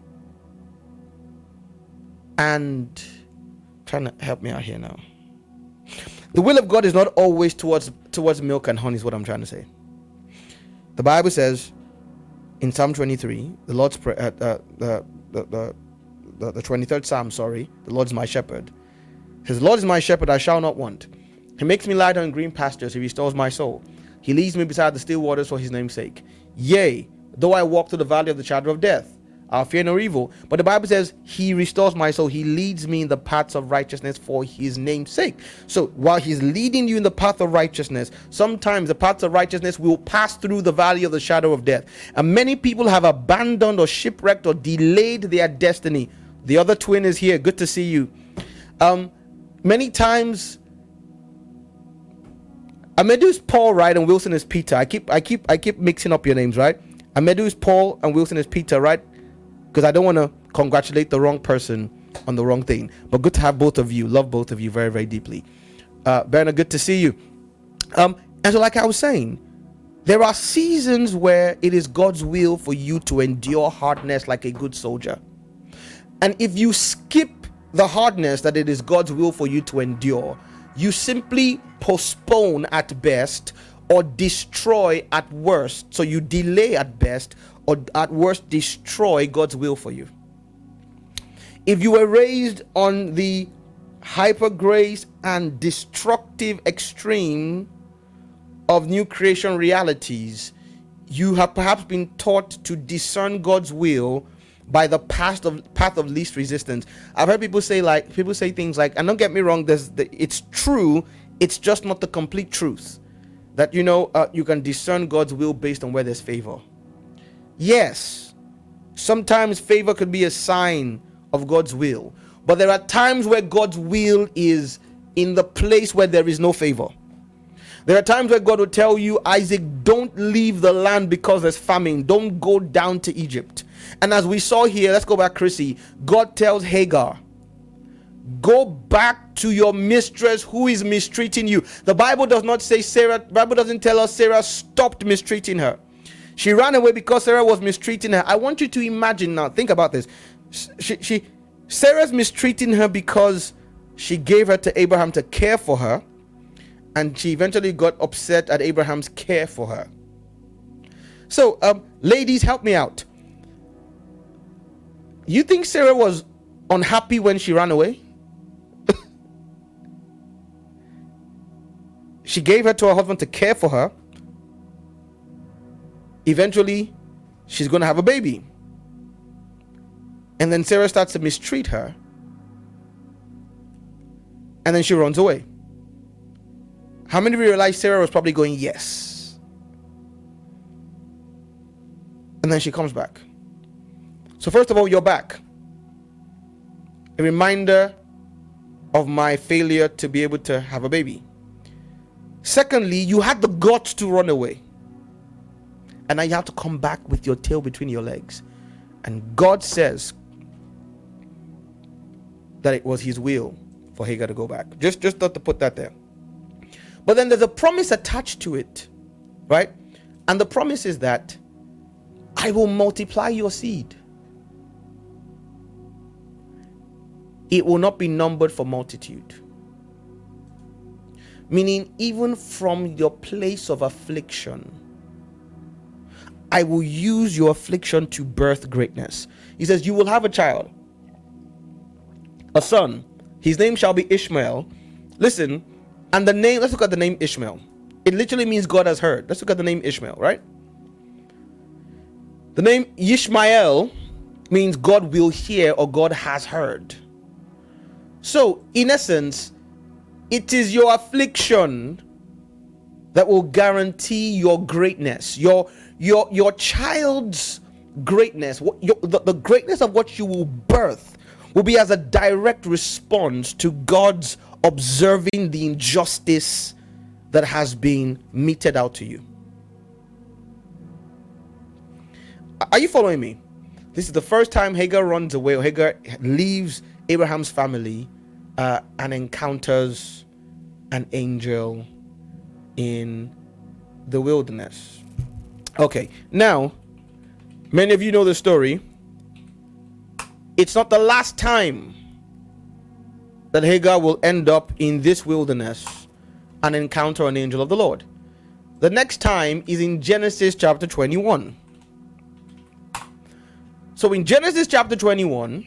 and trying to help me out here now. The will of God is not always towards towards milk and honey is what I'm trying to say. The Bible says in Psalm 23, the Lord's prayer, uh, uh, the, the, the, the 23rd Psalm, sorry, the Lord's my shepherd. His Lord is my shepherd, I shall not want. He makes me lie down in green pastures, he restores my soul. He leads me beside the still waters for his name's sake. Yea, Though I walk through the valley of the shadow of death, I'll fear no evil. But the Bible says he restores my soul. He leads me in the paths of righteousness for his name's sake. So while he's leading you in the path of righteousness, sometimes the paths of righteousness will pass through the valley of the shadow of death. And many people have abandoned or shipwrecked or delayed their destiny. The other twin is here. Good to see you. Um, many times Amedu is Paul, right? And Wilson is Peter. I keep I keep I keep mixing up your names, right? Amedu is Paul and Wilson is Peter, right? Because I don't want to congratulate the wrong person on the wrong thing. But good to have both of you. Love both of you very, very deeply. Uh, Bernard, good to see you. Um, and so, like I was saying, there are seasons where it is God's will for you to endure hardness like a good soldier. And if you skip the hardness that it is God's will for you to endure, you simply postpone at best or destroy at worst. So you delay at best or at worst destroy God's will for you. If you were raised on the hyper grace and destructive extreme of new creation realities, you have perhaps been taught to discern God's will by the path of path of least resistance. I've heard people say like people say things like, and don't get me wrong, there's the, it's true, it's just not the complete truth that you know uh, you can discern God's will based on where there's favor. Yes, sometimes favor could be a sign of God's will, but there are times where God's will is in the place where there is no favor. There are times where God will tell you, Isaac, don't leave the land because there's famine. Don't go down to Egypt. And as we saw here, let's go back, Chrissy. God tells Hagar, go back to your mistress who is mistreating you the bible does not say sarah bible doesn't tell us sarah stopped mistreating her she ran away because sarah was mistreating her. I want you to imagine now think about this. She, she sarah's mistreating her because she gave her to abraham to care for her and she eventually got upset at abraham's care for her. So um ladies help me out. You think sarah was unhappy when she ran away? She gave her to her husband to care for her. Eventually, she's going to have a baby. And then Sarah starts to mistreat her. And then she runs away. How many of you realize Sarah was probably going, Yes? And then she comes back. So, first of all, you're back. A reminder of my failure to be able to have a baby. Secondly, you had the guts to run away. And now you have to come back with your tail between your legs. And God says that it was his will for Hagar to go back. Just just not to put that there. But then there's a promise attached to it, right? And the promise is that I will multiply your seed. It will not be numbered for multitude. Meaning, even from your place of affliction, I will use your affliction to birth greatness. He says, You will have a child, a son. His name shall be Ishmael. Listen, and the name, let's look at the name Ishmael. It literally means God has heard. Let's look at the name Ishmael, right? The name Ishmael means God will hear or God has heard. So, in essence, it is your affliction that will guarantee your greatness, your your your child's greatness, what your, the, the greatness of what you will birth will be as a direct response to God's observing the injustice that has been meted out to you. Are you following me? This is the first time Hagar runs away or Hagar leaves Abraham's family uh, and encounters an angel in the wilderness. Okay, now, many of you know the story. It's not the last time that Hagar will end up in this wilderness and encounter an angel of the Lord. The next time is in Genesis chapter 21. So in Genesis chapter 21,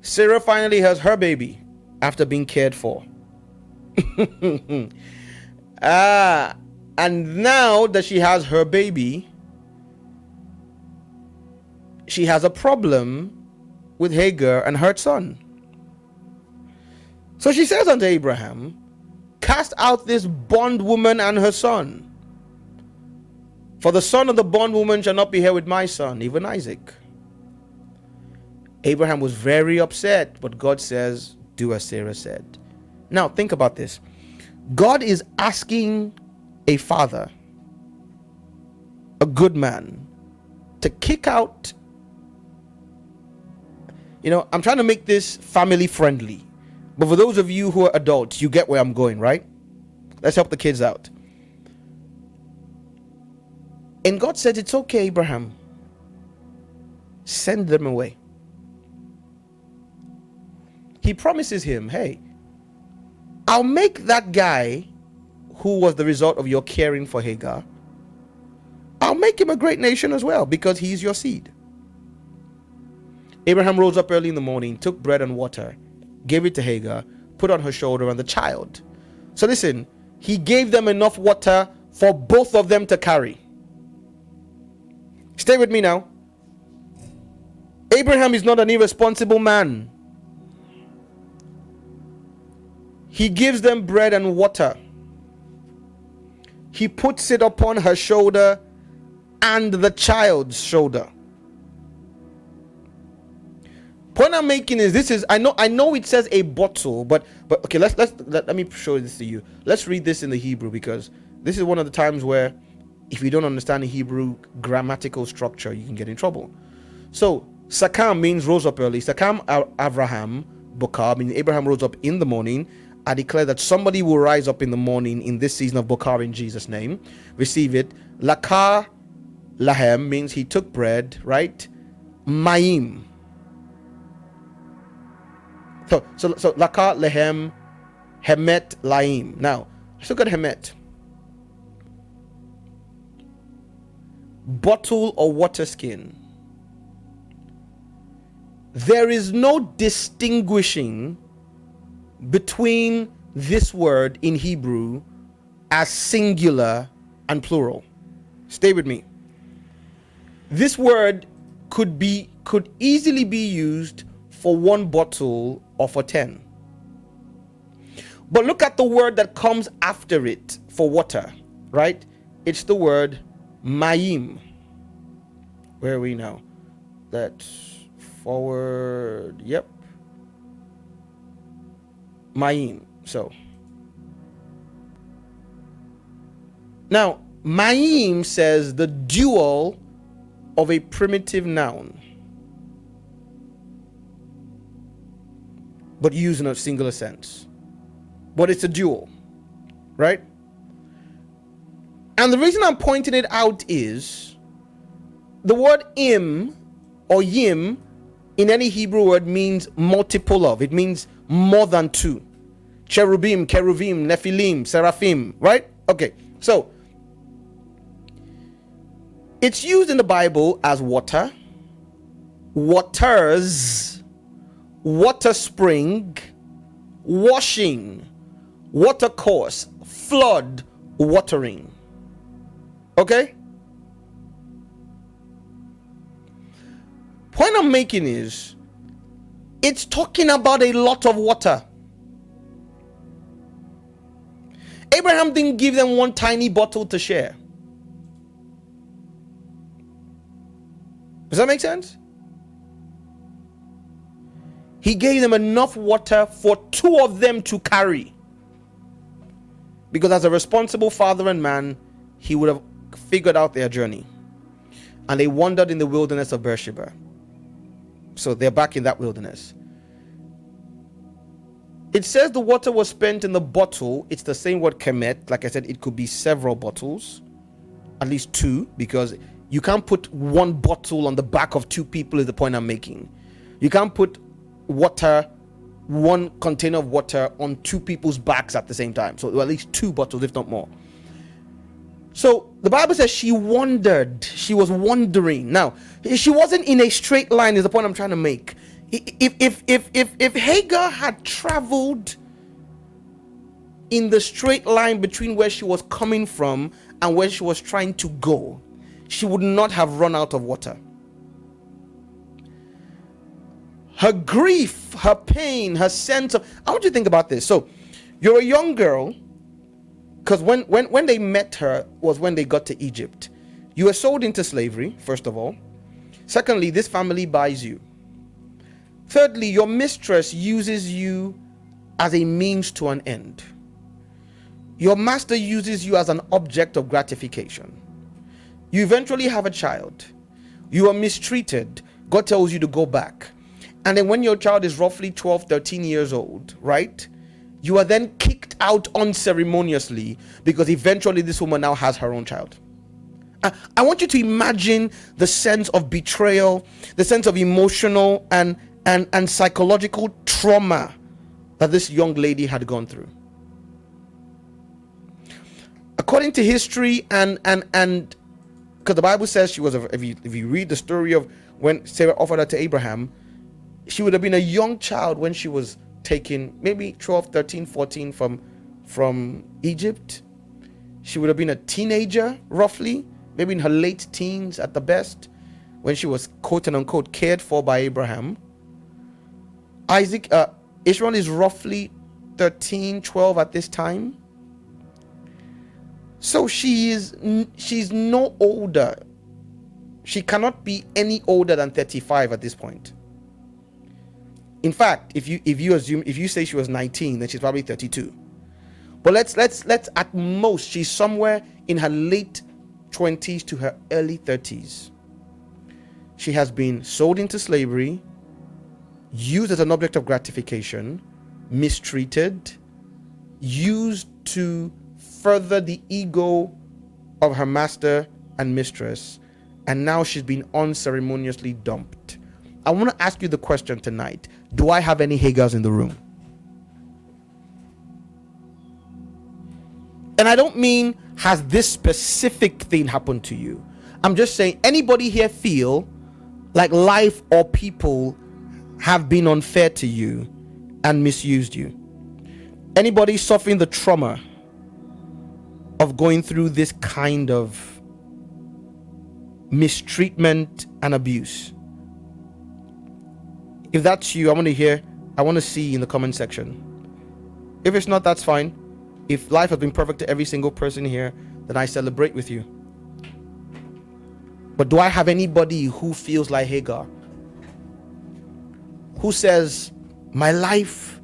Sarah finally has her baby after being cared for. ah, and now that she has her baby, she has a problem with Hagar and her son. So she says unto Abraham, Cast out this bondwoman and her son. For the son of the bondwoman shall not be here with my son, even Isaac. Abraham was very upset, but God says, Do as Sarah said. Now, think about this God is asking a father, a good man, to kick out. You know, I'm trying to make this family friendly. But for those of you who are adults, you get where I'm going, right? Let's help the kids out. And God said, It's okay, Abraham. Send them away he promises him, hey, I'll make that guy who was the result of your caring for Hagar, I'll make him a great nation as well because he's your seed. Abraham rose up early in the morning, took bread and water, gave it to Hagar, put on her shoulder and the child. So listen, he gave them enough water for both of them to carry. Stay with me now. Abraham is not an irresponsible man. He gives them bread and water. He puts it upon her shoulder and the child's shoulder. Point I'm making is this is I know I know it says a bottle, but but okay, let's let's let, let me show this to you. Let's read this in the Hebrew because this is one of the times where if you don't understand the Hebrew grammatical structure, you can get in trouble. So Sakam means rose up early. Sakam Abraham Bokar means Abraham rose up in the morning I declare that somebody will rise up in the morning in this season of Bokar in Jesus' name. Receive it. Lakar Lahem means he took bread, right? Maim. So, so, so Lakar Lahem, Hemet Laim. Now, let's look at Hemet. Bottle or water skin. There is no distinguishing between this word in Hebrew as singular and plural. Stay with me. This word could be could easily be used for one bottle or for 10. But look at the word that comes after it for water, right? It's the word mayim. Where are we now? That's forward. Yep. Mayim. So, now Mayim says the dual of a primitive noun, but used in a singular sense. But it's a dual, right? And the reason I'm pointing it out is the word im or yim in any Hebrew word means multiple of, it means more than two. Cherubim, cherubim, nephilim, seraphim, right? Okay, so it's used in the Bible as water, waters, water spring, washing, water course, flood, watering. Okay? Point I'm making is it's talking about a lot of water. Abraham didn't give them one tiny bottle to share. Does that make sense? He gave them enough water for two of them to carry. Because as a responsible father and man, he would have figured out their journey. And they wandered in the wilderness of Beersheba. So they're back in that wilderness. It says the water was spent in the bottle. It's the same word kemet. Like I said, it could be several bottles, at least two, because you can't put one bottle on the back of two people, is the point I'm making. You can't put water, one container of water on two people's backs at the same time. So at least two bottles, if not more. So the Bible says she wandered. She was wandering. Now, she wasn't in a straight line, is the point I'm trying to make. If if if if if Hagar had traveled in the straight line between where she was coming from and where she was trying to go, she would not have run out of water. Her grief, her pain, her sense of. I want you to think about this. So, you're a young girl, because when, when, when they met her was when they got to Egypt. You were sold into slavery, first of all. Secondly, this family buys you. Thirdly, your mistress uses you as a means to an end. Your master uses you as an object of gratification. You eventually have a child. You are mistreated. God tells you to go back. And then when your child is roughly 12, 13 years old, right? You are then kicked out unceremoniously because eventually this woman now has her own child. I, want you to imagine the sense of betrayal, the sense of emotional and, and, and psychological trauma that this young lady had gone through. According to history and and and because the Bible says she was, a, if you if you read the story of when Sarah offered her to Abraham, she would have been a young child when she was taken, maybe 12, 13, 14 from from Egypt. She would have been a teenager, roughly, maybe in her late teens at the best, when she was quote unquote cared for by Abraham. Isaac, uh, Israel is roughly 13, 12 at this time. So she is she's no older. She cannot be any older than 35 at this point. In fact, if you if you assume if you say she was 19, then she's probably 32. But let's let's let's at most she's somewhere in her late 20s to her early 30s. She has been sold into slavery, used as an object of gratification, mistreated, used to further the ego of her master and mistress, and now she's been unceremoniously dumped. I want to ask you the question tonight Do I have any Hagars in the room? And I don't mean has this specific thing happened to you. I'm just saying anybody here feel like life or people have been unfair to you and misused you. Anybody suffering the trauma of going through this kind of mistreatment and abuse. If that's you, I want to hear, I want to see in the comment section. If it's not, that's fine. If life has been perfect to every single person here, then I celebrate with you. But do I have anybody who feels like Hagar? Who says, My life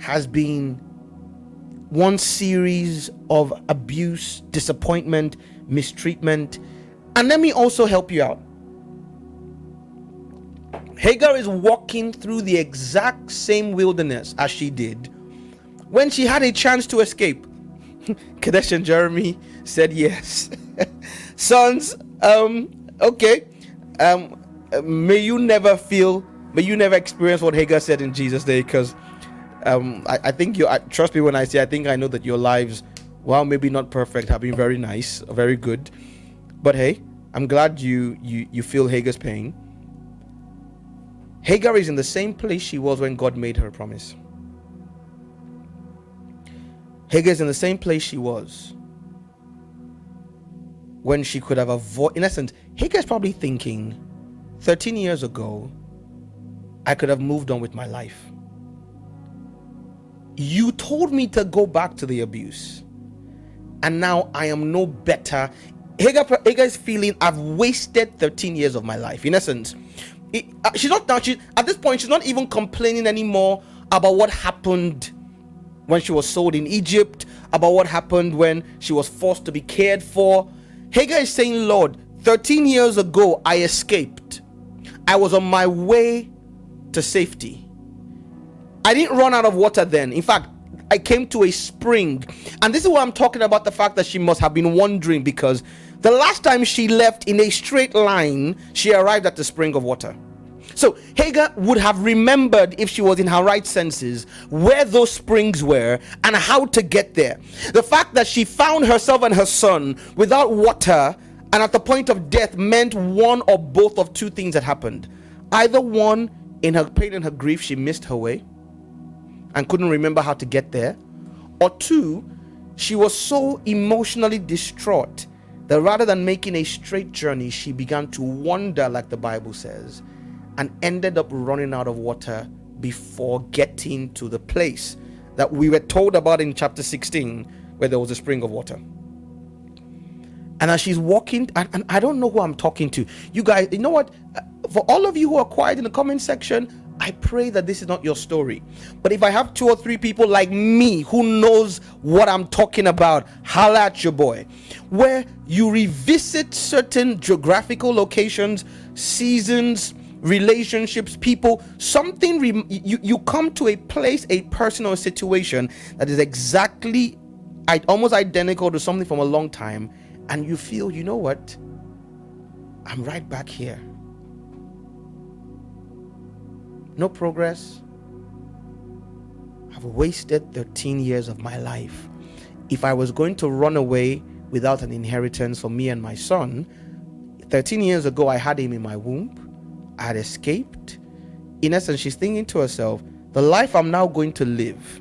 has been one series of abuse, disappointment, mistreatment. And let me also help you out. Hagar is walking through the exact same wilderness as she did when she had a chance to escape. Kadesh and Jeremy said yes. Sons, um, okay. Um, may you never feel, may you never experience what Hagar said in Jesus' day, because um, I, I think you I, trust me when I say I think I know that your lives, while maybe not perfect, have been very nice, very good. But hey, I'm glad you you you feel Hagar's pain. Hagar is in the same place she was when God made her promise. Hagar is in the same place she was when she could have avoided. In essence, Hagar is probably thinking, 13 years ago, I could have moved on with my life. You told me to go back to the abuse, and now I am no better. Hagar, Hagar is feeling I've wasted 13 years of my life. In essence, it, uh, she's not now. She at this point she's not even complaining anymore about what happened when she was sold in Egypt, about what happened when she was forced to be cared for. Hagar is saying, Lord, 13 years ago I escaped. I was on my way to safety. I didn't run out of water then. In fact, I came to a spring. And this is what I'm talking about the fact that she must have been wondering because the last time she left in a straight line, she arrived at the spring of water. So Hagar would have remembered if she was in her right senses where those springs were and how to get there. The fact that she found herself and her son without water and at the point of death meant one or both of two things that happened. Either one, in her pain and her grief, she missed her way and couldn't remember how to get there, or two, she was so emotionally distraught that rather than making a straight journey, she began to wander, like the Bible says, and ended up running out of water before getting to the place that we were told about in chapter 16, where there was a spring of water. And as she's walking, and, and I don't know who I'm talking to. You guys, you know what? Uh, for all of you who are quiet in the comment section, I pray that this is not your story. But if I have two or three people like me who knows what I'm talking about, holla at your boy. Where you revisit certain geographical locations, seasons, relationships, people, something re- you, you come to a place, a person or a situation that is exactly almost identical to something from a long time, and you feel, you know what? I'm right back here no progress. I've wasted 13 years of my life. If I was going to run away without an inheritance for me and my son, 13 years ago, I had him in my womb. I had escaped. In essence, she's thinking to herself, the life I'm now going to live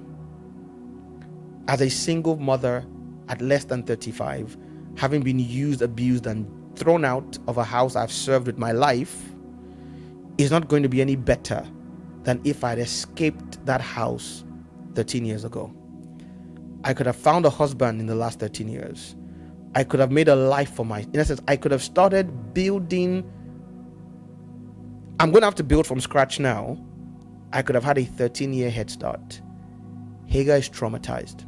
as a single mother at less than 35, having been used, abused, and thrown out of a house I've served with my life, is not going to be any better than if I'd escaped that house 13 years ago. I could have found a husband in the last 13 years. I could have made a life for my, in essence, I could have started building. I'm going to have to build from scratch now. I could have had a 13 year head start. Hagar is traumatized.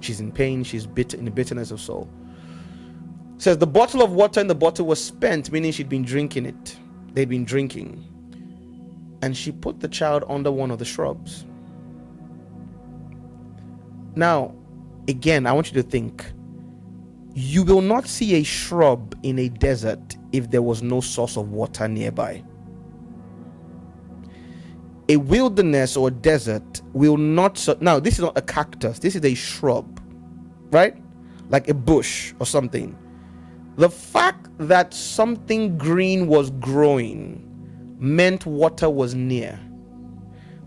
She's in pain, she's bitter in the bitterness of soul. says the bottle of water in the bottle was spent, meaning she'd been drinking it they'd been drinking. And she put the child under one of the shrubs. Now, again, I want you to think you will not see a shrub in a desert if there was no source of water nearby. A wilderness or desert will not. Now, this is not a cactus, this is a shrub, right? Like a bush or something. The fact that something green was growing meant water was near.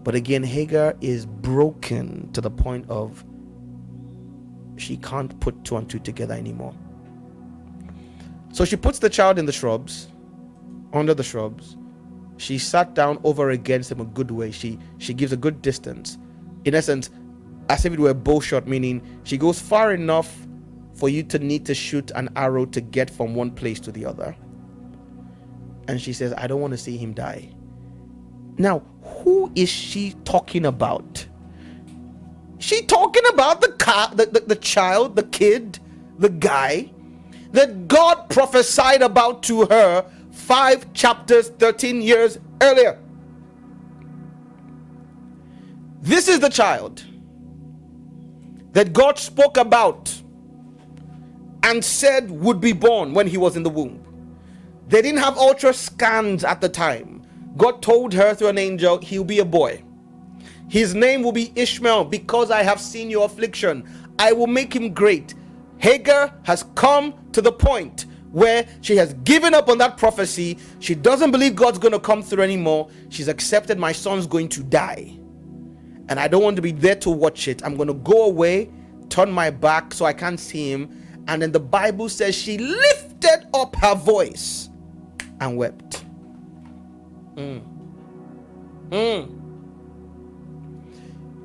But again, Hagar is broken to the point of she can't put two and two together anymore. So she puts the child in the shrubs, under the shrubs. She sat down over against him a good way. She she gives a good distance. In essence, as if it were bow shot, meaning she goes far enough for you to need to shoot an arrow to get from one place to the other. And she says, I don't want to see him die. Now, who is she talking about? She talking about the car, the, the, the child, the kid, the guy that God prophesied about to her five chapters, 13 years earlier. This is the child that God spoke about and said would be born when he was in the womb. They didn't have ultra scans at the time. God told her through an angel, He'll be a boy. His name will be Ishmael because I have seen your affliction. I will make him great. Hagar has come to the point where she has given up on that prophecy. She doesn't believe God's going to come through anymore. She's accepted my son's going to die. And I don't want to be there to watch it. I'm going to go away, turn my back so I can't see him. And then the Bible says she lifted up her voice and wept. Mm. Mm.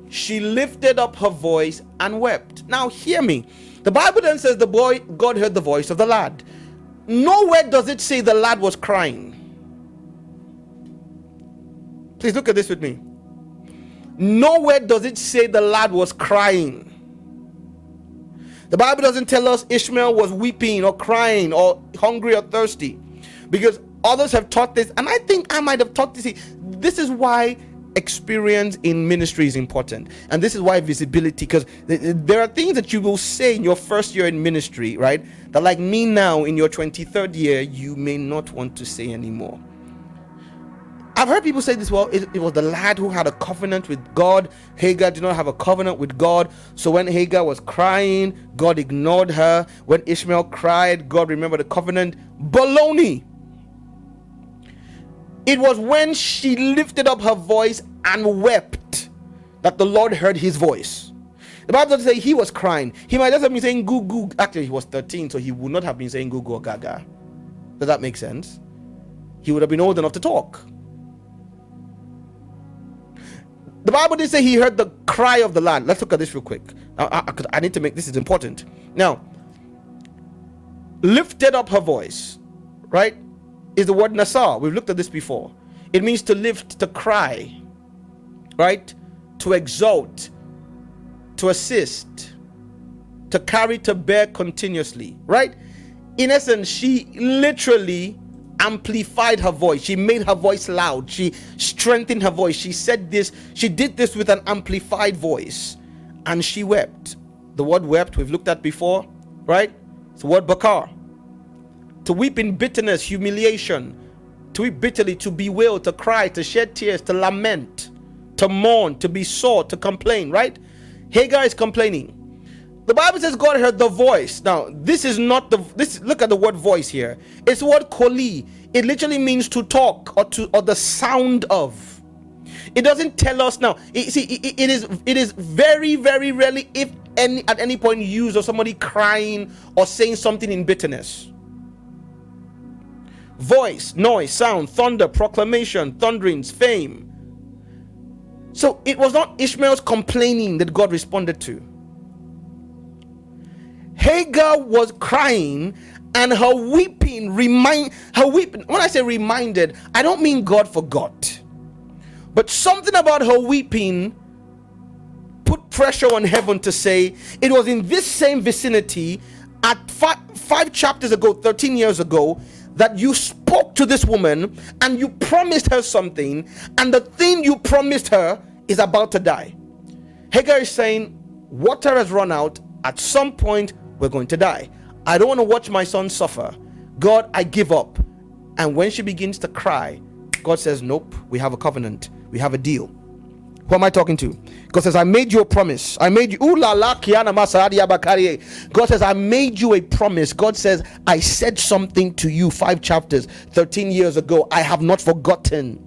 She lifted up her voice and wept. Now, hear me. The Bible then says the boy, God heard the voice of the lad. Nowhere does it say the lad was crying. Please look at this with me. Nowhere does it say the lad was crying. The Bible doesn't tell us Ishmael was weeping or crying or hungry or thirsty because others have taught this, and I think I might have taught this. This is why experience in ministry is important and this is why visibility because there are things that you will say in your first year in ministry right that like me now in your 23rd year you may not want to say anymore I've heard people say this. Well, it, it, was the lad who had a covenant with God. Hagar did not have a covenant with God. So when Hagar was crying, God ignored her. When Ishmael cried, God remembered the covenant. Baloney. It was when she lifted up her voice and wept that the Lord heard his voice. The Bible doesn't say he was crying. He might just have been saying goo goo. Actually, he was 13, so he would not have been saying goo goo gaga. Does that make sense? He would have been old enough to talk. The Bible didn't say he heard the cry of the land. Let's look at this real quick. I, I, I need to make this is important. Now, lifted up her voice, right? is the word nasar. We've looked at this before. It means to lift, to cry, right? To exalt, to assist, to carry, to bear continuously, right? In essence, she literally amplified her voice. She made her voice loud. She strengthened her voice. She said this, she did this with an amplified voice, and she wept. The word wept, we've looked at before, right? It's the word bakar to weep in bitterness, humiliation, to weep bitterly, to bewail, to cry, to shed tears, to lament, to mourn, to be sore, to complain, right? Hagar is complaining. The Bible says God heard the voice. Now, this is not the this look at the word voice here. It's the word koli. It literally means to talk or to or the sound of. It doesn't tell us now. It, see, it, it is it is very very rarely, if any at any point, used of somebody crying or saying something in bitterness voice, noise, sound, thunder, proclamation, thunderings, fame. So it was not Ishmael's complaining that God responded to. Hagar was crying and her weeping remind her weeping when I say reminded, I don't mean God forgot. But something about her weeping put pressure on heaven to say it was in this same vicinity at five, five chapters ago, 13 years ago, that you spoke to this woman and you promised her something, and the thing you promised her is about to die. Hagar is saying, Water has run out. At some point, we're going to die. I don't want to watch my son suffer. God, I give up. And when she begins to cry, God says, Nope, we have a covenant, we have a deal. Who am I talking to? God says, I made you a promise. I made you. God says, I made you a promise. God says, I said something to you five chapters, 13 years ago. I have not forgotten.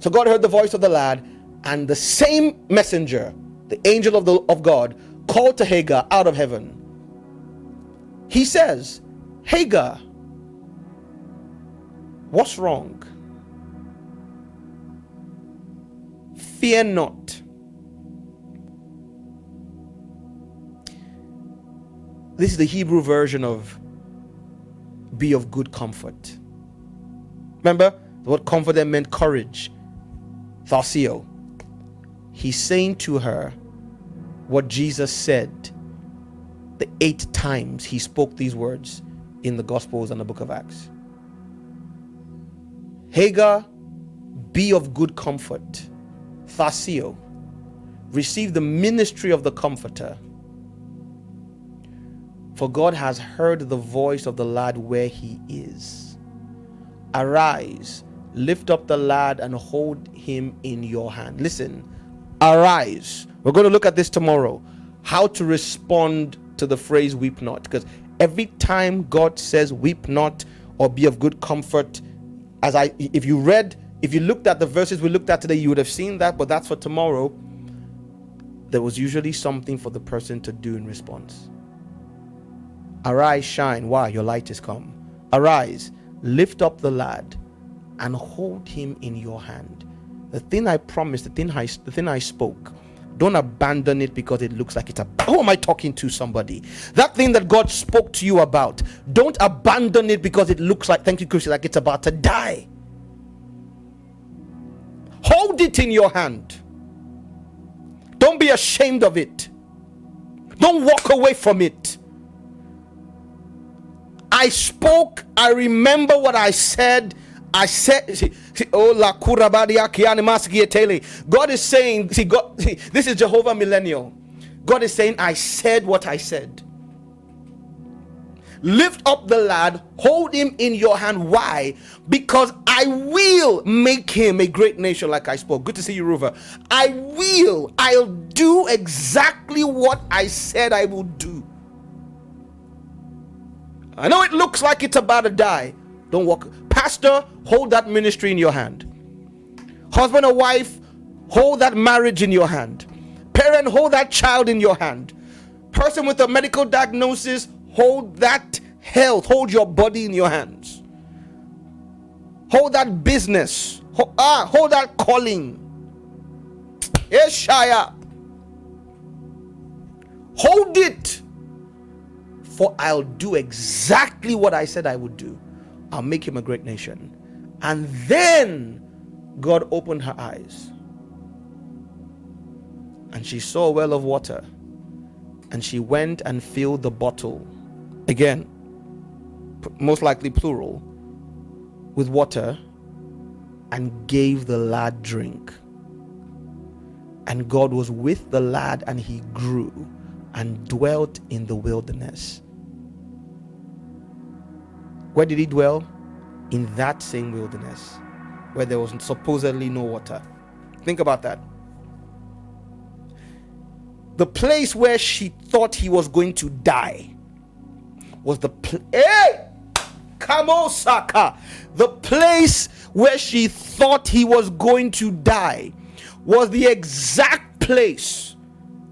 So God heard the voice of the lad, and the same messenger, the angel of, the, of God, called to Hagar out of heaven. He says, Hagar, what's wrong? Fear not. This is the Hebrew version of be of good comfort. Remember, The word comfort meant courage. Tharseo. He's saying to her what Jesus said the eight times he spoke these words in the Gospels and the book of Acts. Hagar, be of good comfort. Tharseo, receive the ministry of the Comforter. For God has heard the voice of the lad where he is. Arise, lift up the lad and hold him in your hand. Listen, arise. We're going to look at this tomorrow. How to respond to the phrase weep not. Because every time God says weep not or be of good comfort, as I if you read, if you looked at the verses we looked at today, you would have seen that, but that's for tomorrow. There was usually something for the person to do in response. Arise, shine. Why? Your light is come. Arise, lift up the lad and hold him in your hand. The thing I promised, the thing I, the thing I spoke, don't abandon it because it looks like it's a. Who am I talking to? Somebody. That thing that God spoke to you about. Don't abandon it because it looks like. Thank you, Christian. Like it's about to die. Hold it in your hand. Don't be ashamed of it. Don't walk away from it. I spoke. I remember what I said. I said, see, oh. God is saying, see, God, see, this is Jehovah millennial. God is saying, I said what I said. Lift up the lad, hold him in your hand. Why? Because I will make him a great nation, like I spoke. Good to see you, Ruva. I will, I'll do exactly what I said I will do. I know it looks like it's about to die. Don't walk. Pastor, hold that ministry in your hand. Husband or wife, hold that marriage in your hand. Parent, hold that child in your hand. Person with a medical diagnosis, hold that health, hold your body in your hands. Hold that business, hold, ah, hold that calling. Yeshaya. Hold it, for I'll do exactly what I said I would do. I'll make him a great nation. And then God opened her eyes. And she saw a well of water. And she went and filled the bottle. Again, most likely plural, with water and gave the lad drink. And God was with the lad, and he grew and dwelt in the wilderness. Where did he dwell? In that same wilderness where there was supposedly no water. Think about that. The place where she thought he was going to die was the pl- hey! Kamosaka. The place where she thought he was going to die was the exact place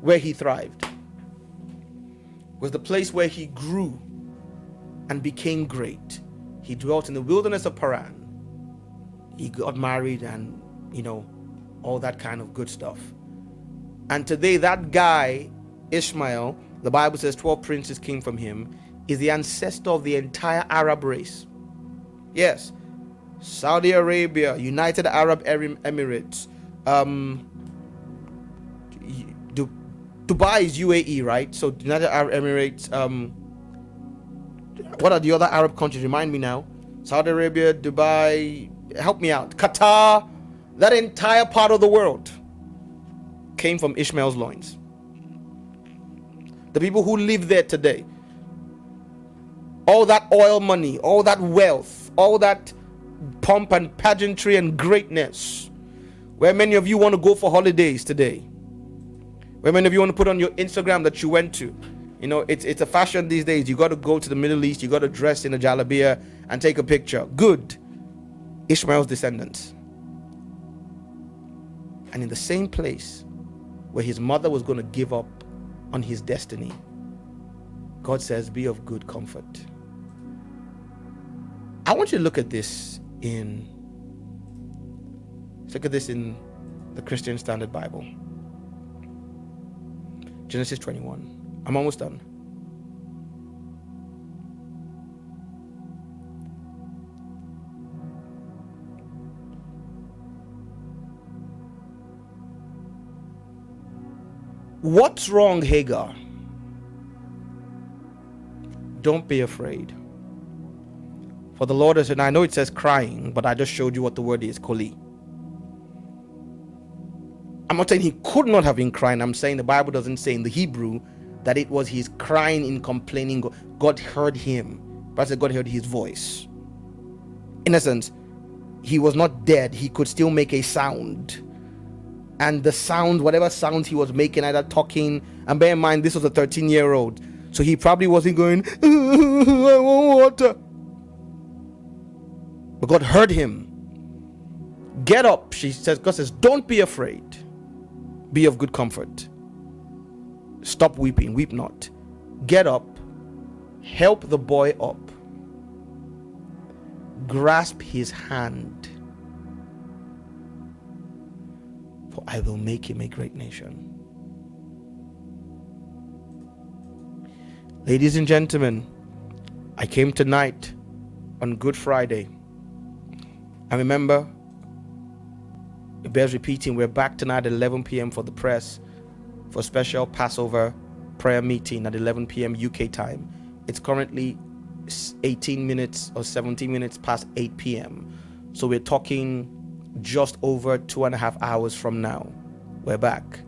where he thrived. Was the place where he grew and became great. He dwelt in the wilderness of Paran. He got married and, you know, all that kind of good stuff. And today, that guy, Ishmael, the Bible says 12 princes came from him, is the ancestor of the entire Arab race. Yes. Saudi Arabia, United Arab Emirates, um, Dubai is UAE, right? So United Arab Emirates, um, what are the other Arab countries? Remind me now. Saudi Arabia, Dubai, help me out. Qatar, that entire part of the world came from Ishmael's loins. The people who live there today, all that oil money, all that wealth, all that pomp and pageantry and greatness, where many of you want to go for holidays today, where many of you want to put on your Instagram that you went to, you know, it's it's a fashion these days. You got to go to the Middle East, you got to dress in a jalabia and take a picture. Good. Ishmael's descendants. And in the same place where his mother was going to give up on his destiny, God says, Be of good comfort. I want you to look at this in look at this in the Christian Standard Bible. Genesis 21. I'm almost done. What's wrong, Hagar? Don't be afraid. For the Lord is, and I know it says crying, but I just showed you what the word is, Koli. I'm not saying he could not have been crying. I'm saying the Bible doesn't say in the Hebrew that it was his crying and complaining. God heard him. But God heard his voice. In essence, he was not dead. He could still make a sound. And the sound, whatever sounds he was making, either talking, and bear in mind, this was a 13 year old. So he probably wasn't going, I want water. But God heard him. Get up, she says. God says, Don't be afraid. Be of good comfort. Stop weeping, weep not. Get up, help the boy up, grasp his hand, for I will make him a great nation. Ladies and gentlemen, I came tonight on Good Friday. I remember it bears repeating, we're back tonight at 11 p.m. for the press for special Passover prayer meeting at 11 p.m. UK time. It's currently 18 minutes or 17 minutes past 8 p.m. So we're talking just over two and a half hours from now. We're back.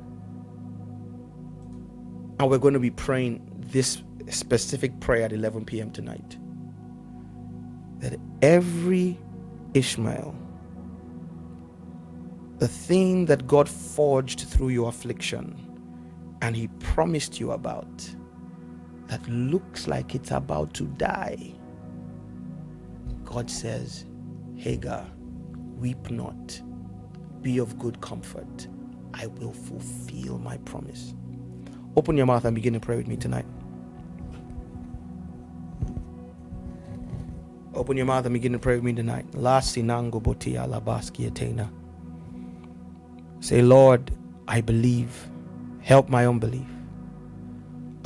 And we're going to be praying this specific prayer at 11 p.m. tonight. That every Ishmael the thing that God forged through your affliction and He promised you about that looks like it's about to die. God says, Hagar, weep not, be of good comfort. I will fulfill my promise. Open your mouth and begin to pray with me tonight. Open your mouth and begin to pray with me tonight. Say, Lord, I believe. Help my unbelief.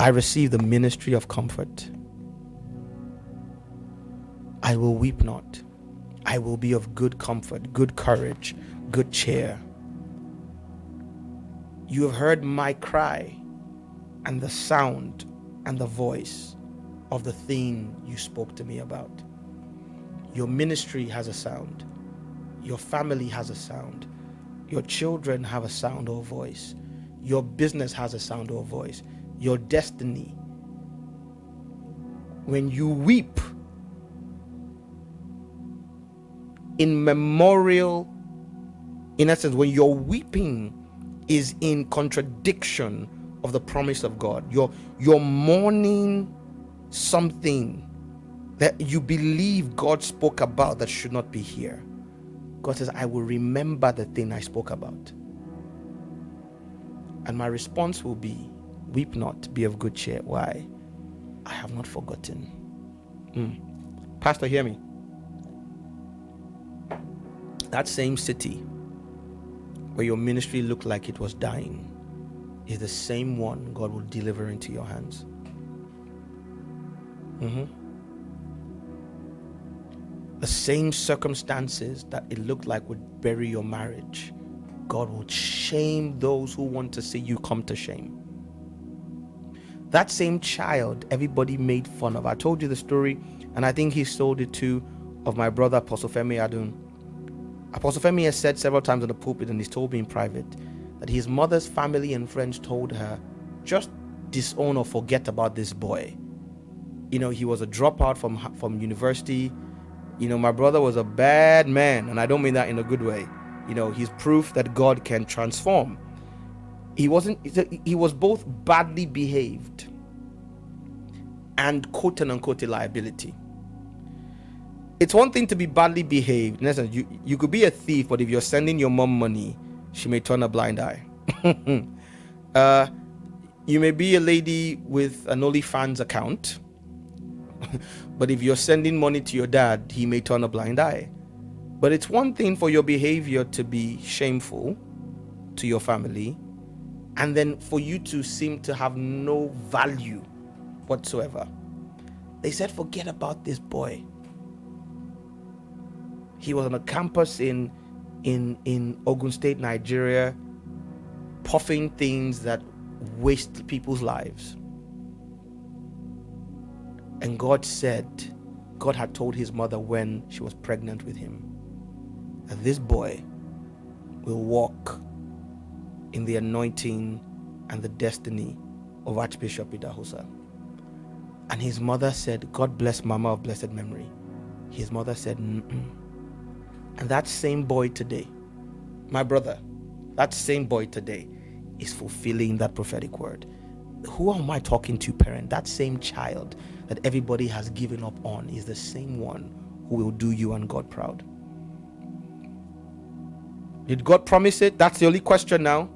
I receive the ministry of comfort. I will weep not. I will be of good comfort, good courage, good cheer. You have heard my cry and the sound and the voice of the thing you spoke to me about. Your ministry has a sound, your family has a sound, your children have a sound or voice. Your business has a sound or voice. Your destiny. When you weep in memorial, in essence, when your weeping is in contradiction of the promise of God, you're, you're mourning something that you believe God spoke about that should not be here God says, I will remember the thing I spoke about. And my response will be, Weep not, be of good cheer. Why? I have not forgotten. Mm. Pastor, hear me. That same city where your ministry looked like it was dying is the same one God will deliver into your hands. Mm-hmm the same circumstances that it looked like would bury your marriage, God will shame those who want to see you come to shame. That same child everybody made fun of. I told you the story, and I think he told it too, of my brother Apostle Femi Adun. Apostle Femi has said several times on the pulpit, and he's told me in private, that his mother's family and friends told her, just disown or forget about this boy. You know, he was a dropout from from university you know, my brother was a bad man, and I don't mean that in a good way. You know, he's proof that God can transform. He wasn't, he was both badly behaved and quote unquote a liability. It's one thing to be badly behaved. In essence, you, you could be a thief, but if you're sending your mom money, she may turn a blind eye. uh, you may be a lady with an OnlyFans account but if you're sending money to your dad, he may turn a blind eye. But it's one thing for your behavior to be shameful to your family, and then for you to seem to have no value whatsoever. They said, forget about this boy. He was on a campus in in in Ogun State, Nigeria, puffing things that waste people's lives. And God said, God had told his mother when she was pregnant with him that this boy will walk in the anointing and the destiny of Archbishop Idahosa. And his mother said, God bless Mama of blessed memory. His mother said, Mm-mm. And that same boy today, my brother, that same boy today is fulfilling that prophetic word. Who am I talking to, parent? That same child that everybody has given up on is the same one who will do you and God proud. Did God promise it? That's the only question now.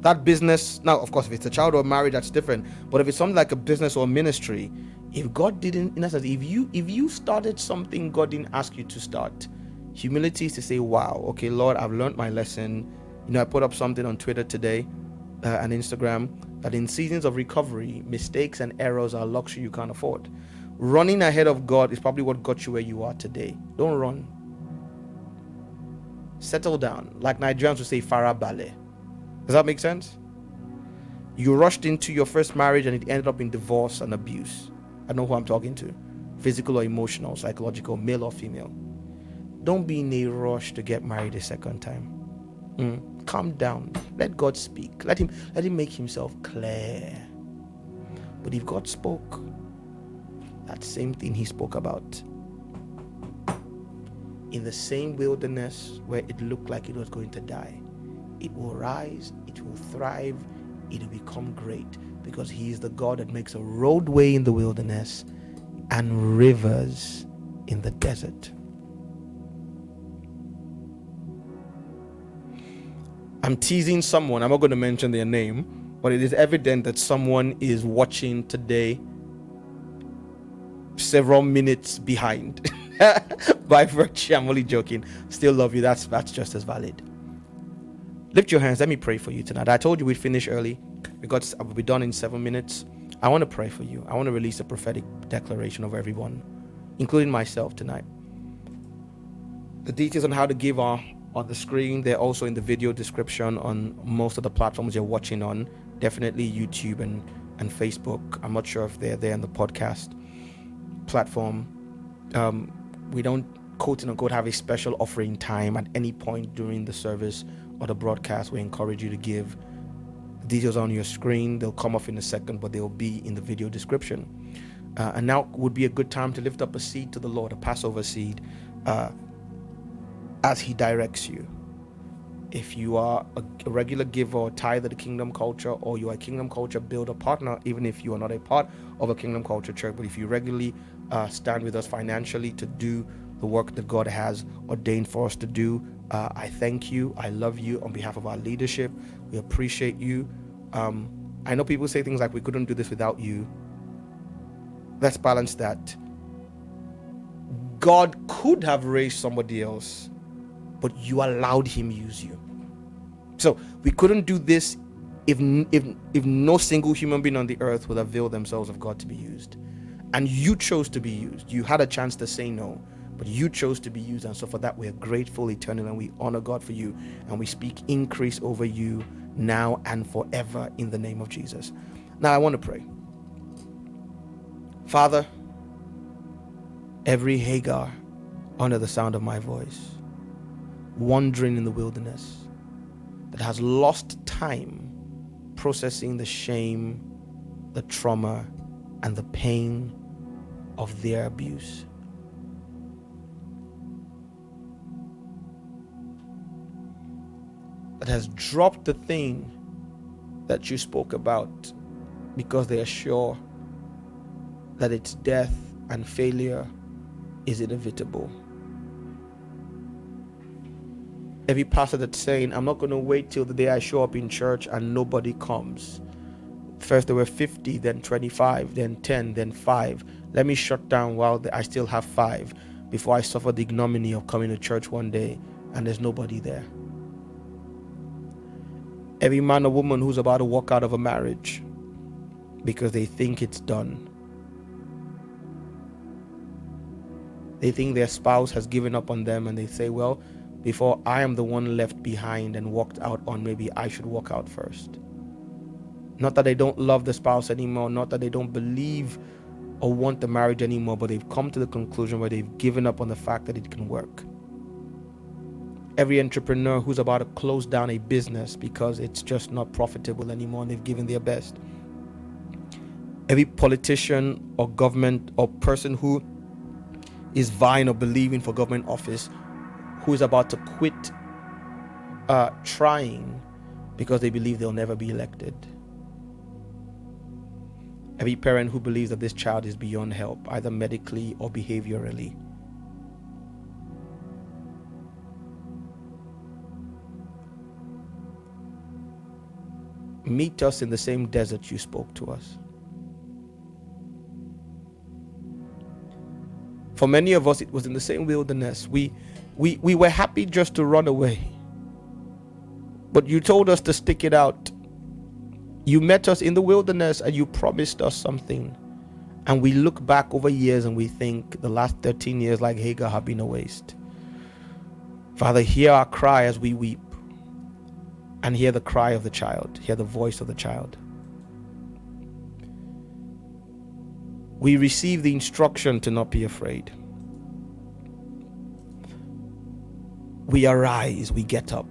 That business, now, of course, if it's a child or marriage, that's different. But if it's something like a business or a ministry, if God didn't, in essence, if you if you started something God didn't ask you to start, humility is to say, "Wow, okay, Lord, I've learned my lesson." You know, I put up something on Twitter today uh, and Instagram that in seasons of recovery, mistakes and errors are luxury you can't afford. Running ahead of God is probably what got you where you are today. Don't run. Settle down, like Nigerians would say, "Farah Bale." Does that make sense? You rushed into your first marriage and it ended up in divorce and abuse. I know who I'm talking to physical or emotional, psychological, male or female. Don't be in a rush to get married a second time. Mm. Calm down. Let God speak. Let him let him make himself clear. But if God spoke, that same thing he spoke about in the same wilderness where it looked like it was going to die, it will rise, it will thrive, it will become great because He is the God that makes a roadway in the wilderness and rivers in the desert. I'm teasing someone, I'm not going to mention their name, but it is evident that someone is watching today several minutes behind. By virtue, I'm only joking. Still love you. That's that's just as valid. Lift your hands. Let me pray for you tonight. I told you we'd finish early because we'll be done in seven minutes. I want to pray for you. I want to release a prophetic declaration over everyone, including myself tonight. The details on how to give are on the screen. They're also in the video description on most of the platforms you're watching on. Definitely YouTube and, and Facebook. I'm not sure if they're there in the podcast platform. Um, we don't quote unquote have a special offering time at any point during the service or the broadcast. We encourage you to give. Details on your screen. They'll come off in a second, but they'll be in the video description. Uh, and now would be a good time to lift up a seed to the Lord, a Passover seed, uh, as He directs you. If you are a, regular giver or tithe of the Kingdom Culture, or you are a Kingdom Culture builder partner, even if you are not a part of a Kingdom Culture church, but if you regularly uh, stand with us financially to do the work that God has ordained for us to do, uh, I thank you. I love you on behalf of our leadership. We appreciate you. Um, I know people say things like, we couldn't do this without you. Let's balance that. God could have raised somebody else, but you allowed him use you. So we couldn't do this if, if, if no single human being on the earth would avail themselves of God to be used. And you chose to be used. You had a chance to say no but you chose to be used. And so for that, we're grateful eternally and we honor God for you. And we speak increase over you now and forever in the name of Jesus. Now, I want to pray. Father, every Hagar under the sound of my voice, wandering in the wilderness, that has lost time processing the shame, the trauma, and the pain of their abuse. that has dropped the thing that you spoke about because they are sure that its death and failure is inevitable. Every pastor that's saying, I'm not going to wait till the day I show up in church and nobody comes. First there were 50, then 25, then 10, then 5. Let me shut down while I still have 5 before I suffer the ignominy of coming to church one day and there's nobody there. Every man or woman who's about to walk out of a marriage because they think it's done. They think their spouse has given up on them and they say, Well, before I am the one left behind and walked out on, maybe I should walk out first. Not that they don't love the spouse anymore, not that they don't believe or want the marriage anymore, but they've come to the conclusion where they've given up on the fact that it can work. Every entrepreneur who's about to close down a business because it's just not profitable anymore and they've given their best. Every politician or government or person who is vying or believing for government office who is about to quit uh, trying because they believe they'll never be elected. Every parent who believes that this child is beyond help, either medically or behaviorally. Meet us in the same desert you spoke to us. For many of us, it was in the same wilderness. We, we, we were happy just to run away. But you told us to stick it out. You met us in the wilderness and you promised us something. And we look back over years and we think the last 13 years, like Hagar, have been a waste. Father, hear our cry as we weep and hear the cry of the child, hear the voice of the child. We receive the instruction to not be afraid. We arise, we get up.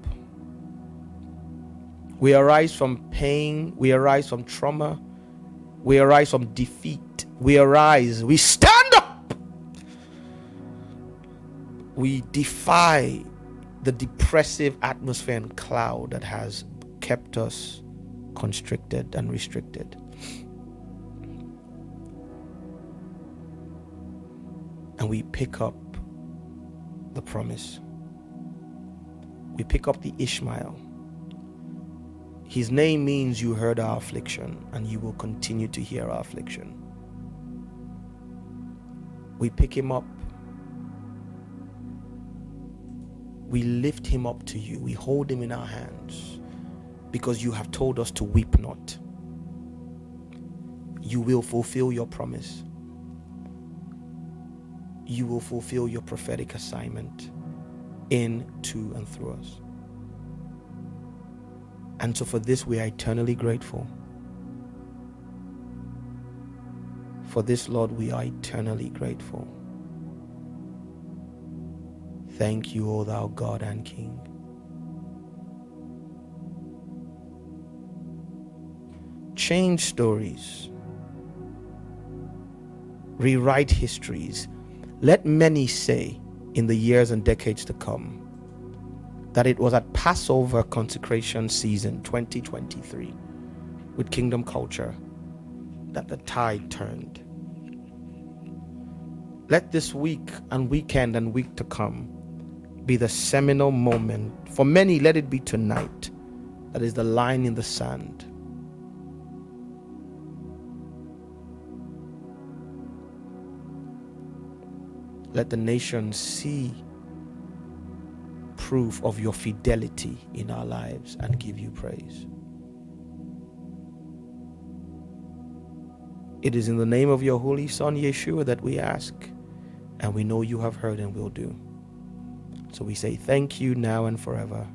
We arise from pain. We arise from trauma. We arise from defeat. We arise. We stand up. We defy the depressive atmosphere and cloud that has kept us constricted and restricted. And we pick up the promise. We pick up the Ishmael his name means you heard our affliction and you will continue to hear our affliction. We pick him up. We lift him up to you. We hold him in our hands because you have told us to weep not. You will fulfill your promise. You will fulfill your prophetic assignment in, to, and through us. And so for this, we are eternally grateful. For this, Lord, we are eternally grateful. Thank you, O thou God and King. Change stories, rewrite histories. Let many say in the years and decades to come that it was at Passover consecration season 2023 with Kingdom Culture that the tide turned. Let this week and weekend and week to come be the seminal moment. For many, let it be tonight. That is the line in the sand. Let the nations see proof of your fidelity in our lives and give you praise. It is in the name of your Holy Son, Yeshua, that we ask, and we know you have heard and will do. So we say thank you now and forever.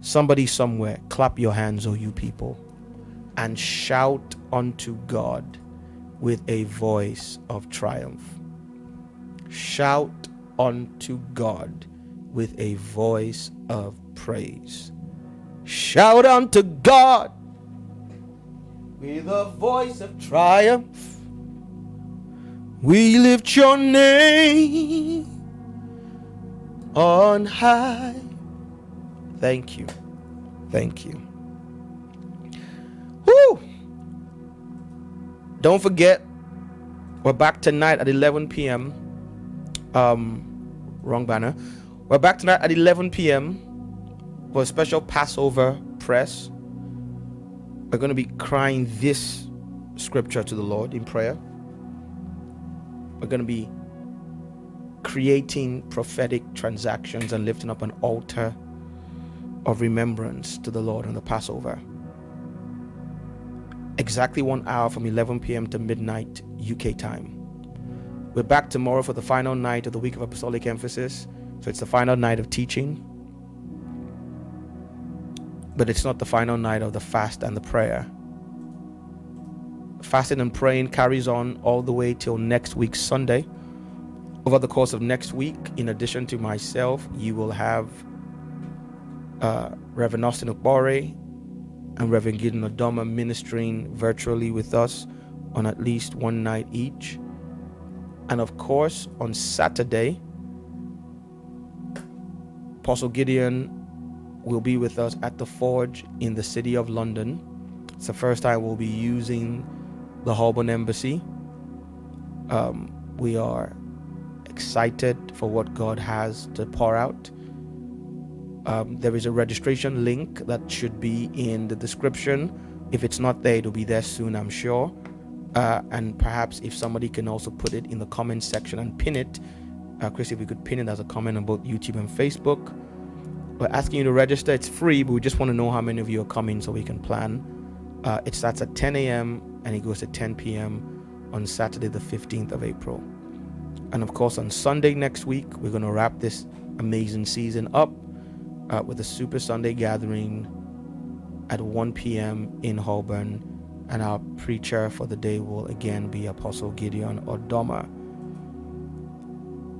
Somebody somewhere, clap your hands, O you people, and shout unto God with a voice of triumph. Shout unto God with a voice of praise. Shout unto God with a voice of triumph. We lift your name on high. Thank you. Thank you. Woo! Don't forget, we're back tonight at 11 p.m. Um, wrong banner. We're back tonight at 11 p.m. for a special Passover press. We're going to be crying this scripture to the Lord in prayer. We're going to be creating prophetic transactions and lifting up an altar of remembrance to the Lord on the Passover. Exactly one hour from 11 p.m. to midnight UK time. We're back tomorrow for the final night of the week of apostolic emphasis. So it's the final night of teaching, but it's not the final night of the fast and the prayer. fasting and praying carries on all the way till next week, Sunday. Over the course of next week, in addition to myself, you will have uh, Reverend Austin Okbore and Reverend Gideon Odoma ministering virtually with us on at least one night each. And of course, on Saturday, Apostle Gideon will be with us at the Forge in the city of London. It's the first time we'll be using the Holborn Embassy. Um, we are excited for what God has to pour out. Um, there is a registration link that should be in the description. If it's not there, it'll be there soon, I'm sure. Uh, and perhaps if somebody can also put it in the comment section and pin it, uh, Chris, if we could pin it as a comment on both YouTube and Facebook. We're asking you to register. It's free, but we just want to know how many of you are coming so we can plan. Uh, it starts at 10 a.m. and it goes to 10 p.m. on Saturday, the 15th of April. And of course, on Sunday next week, we're going to wrap this amazing season up uh, with a Super Sunday gathering at 1 p.m. in Holborn. And our preacher for the day will again be Apostle Gideon Odoma.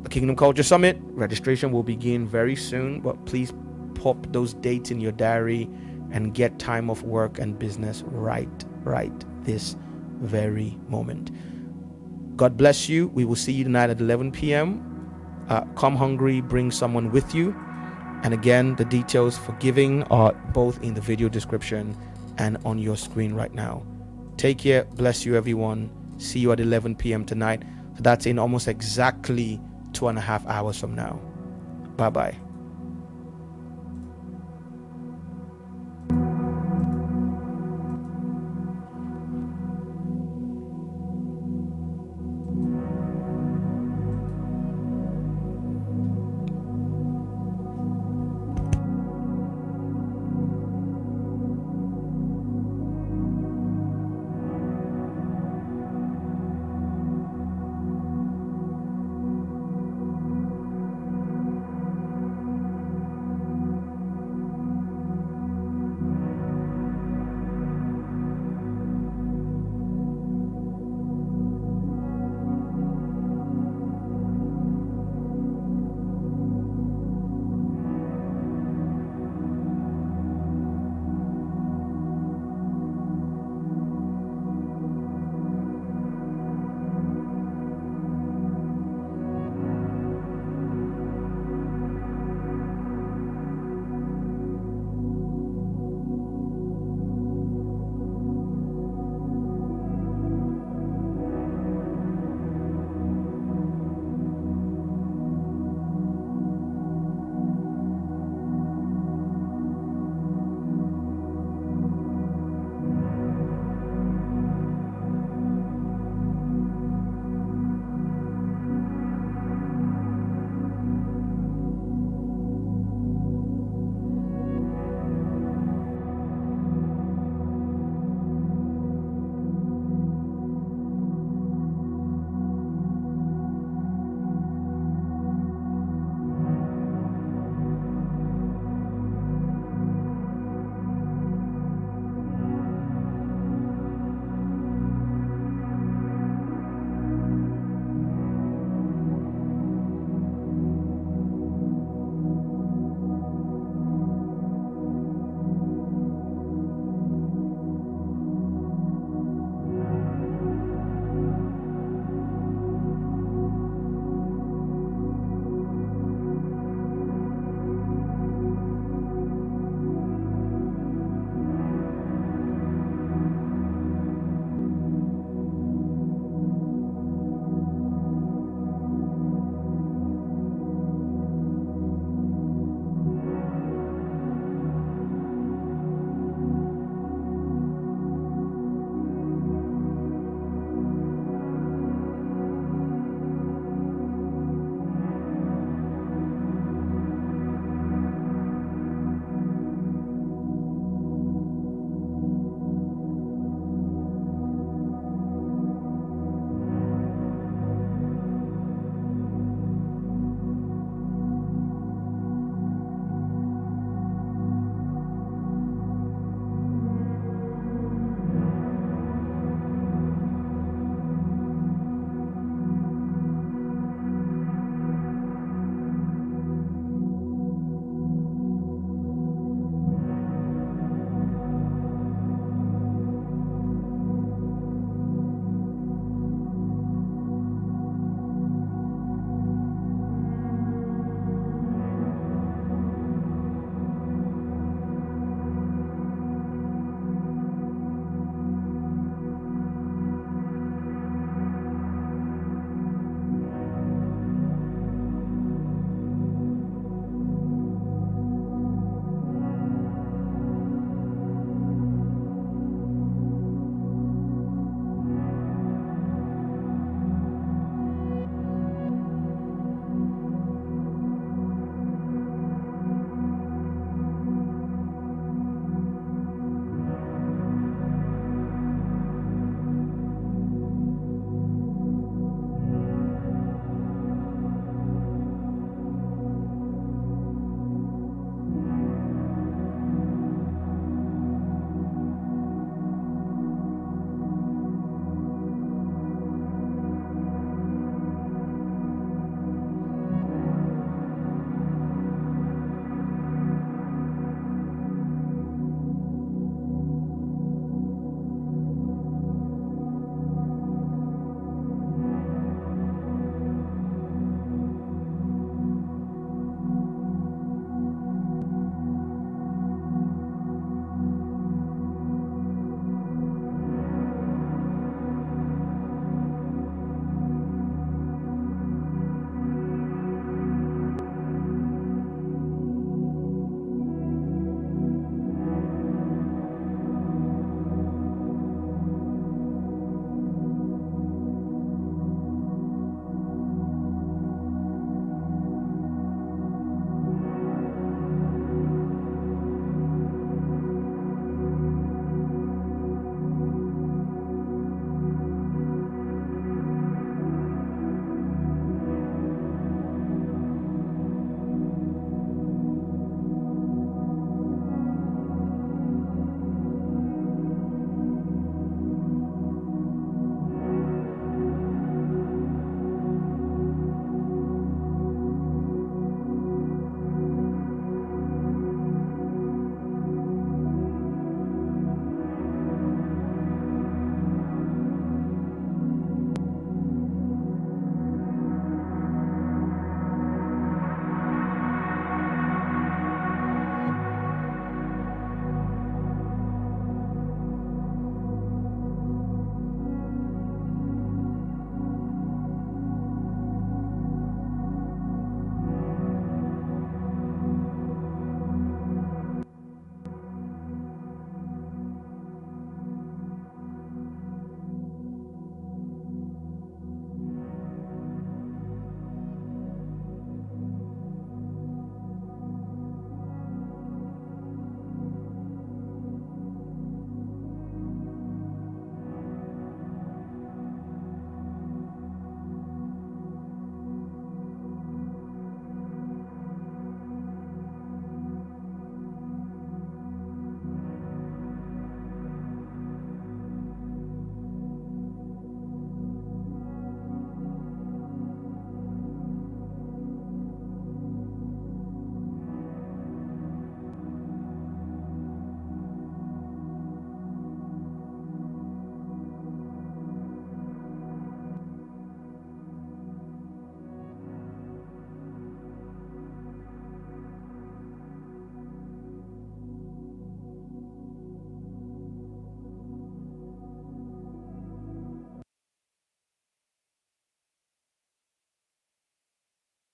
The Kingdom Culture Summit registration will begin very soon, but please pop those dates in your diary and get time of work and business right, right this very moment. God bless you. We will see you tonight at 11 p.m. Uh, come hungry, bring someone with you. And again, the details for giving are both in the video description and on your screen right now. Take care. Bless you, everyone. See you at 11 p.m. tonight. So that's in almost exactly two and a half hours from now. Bye bye.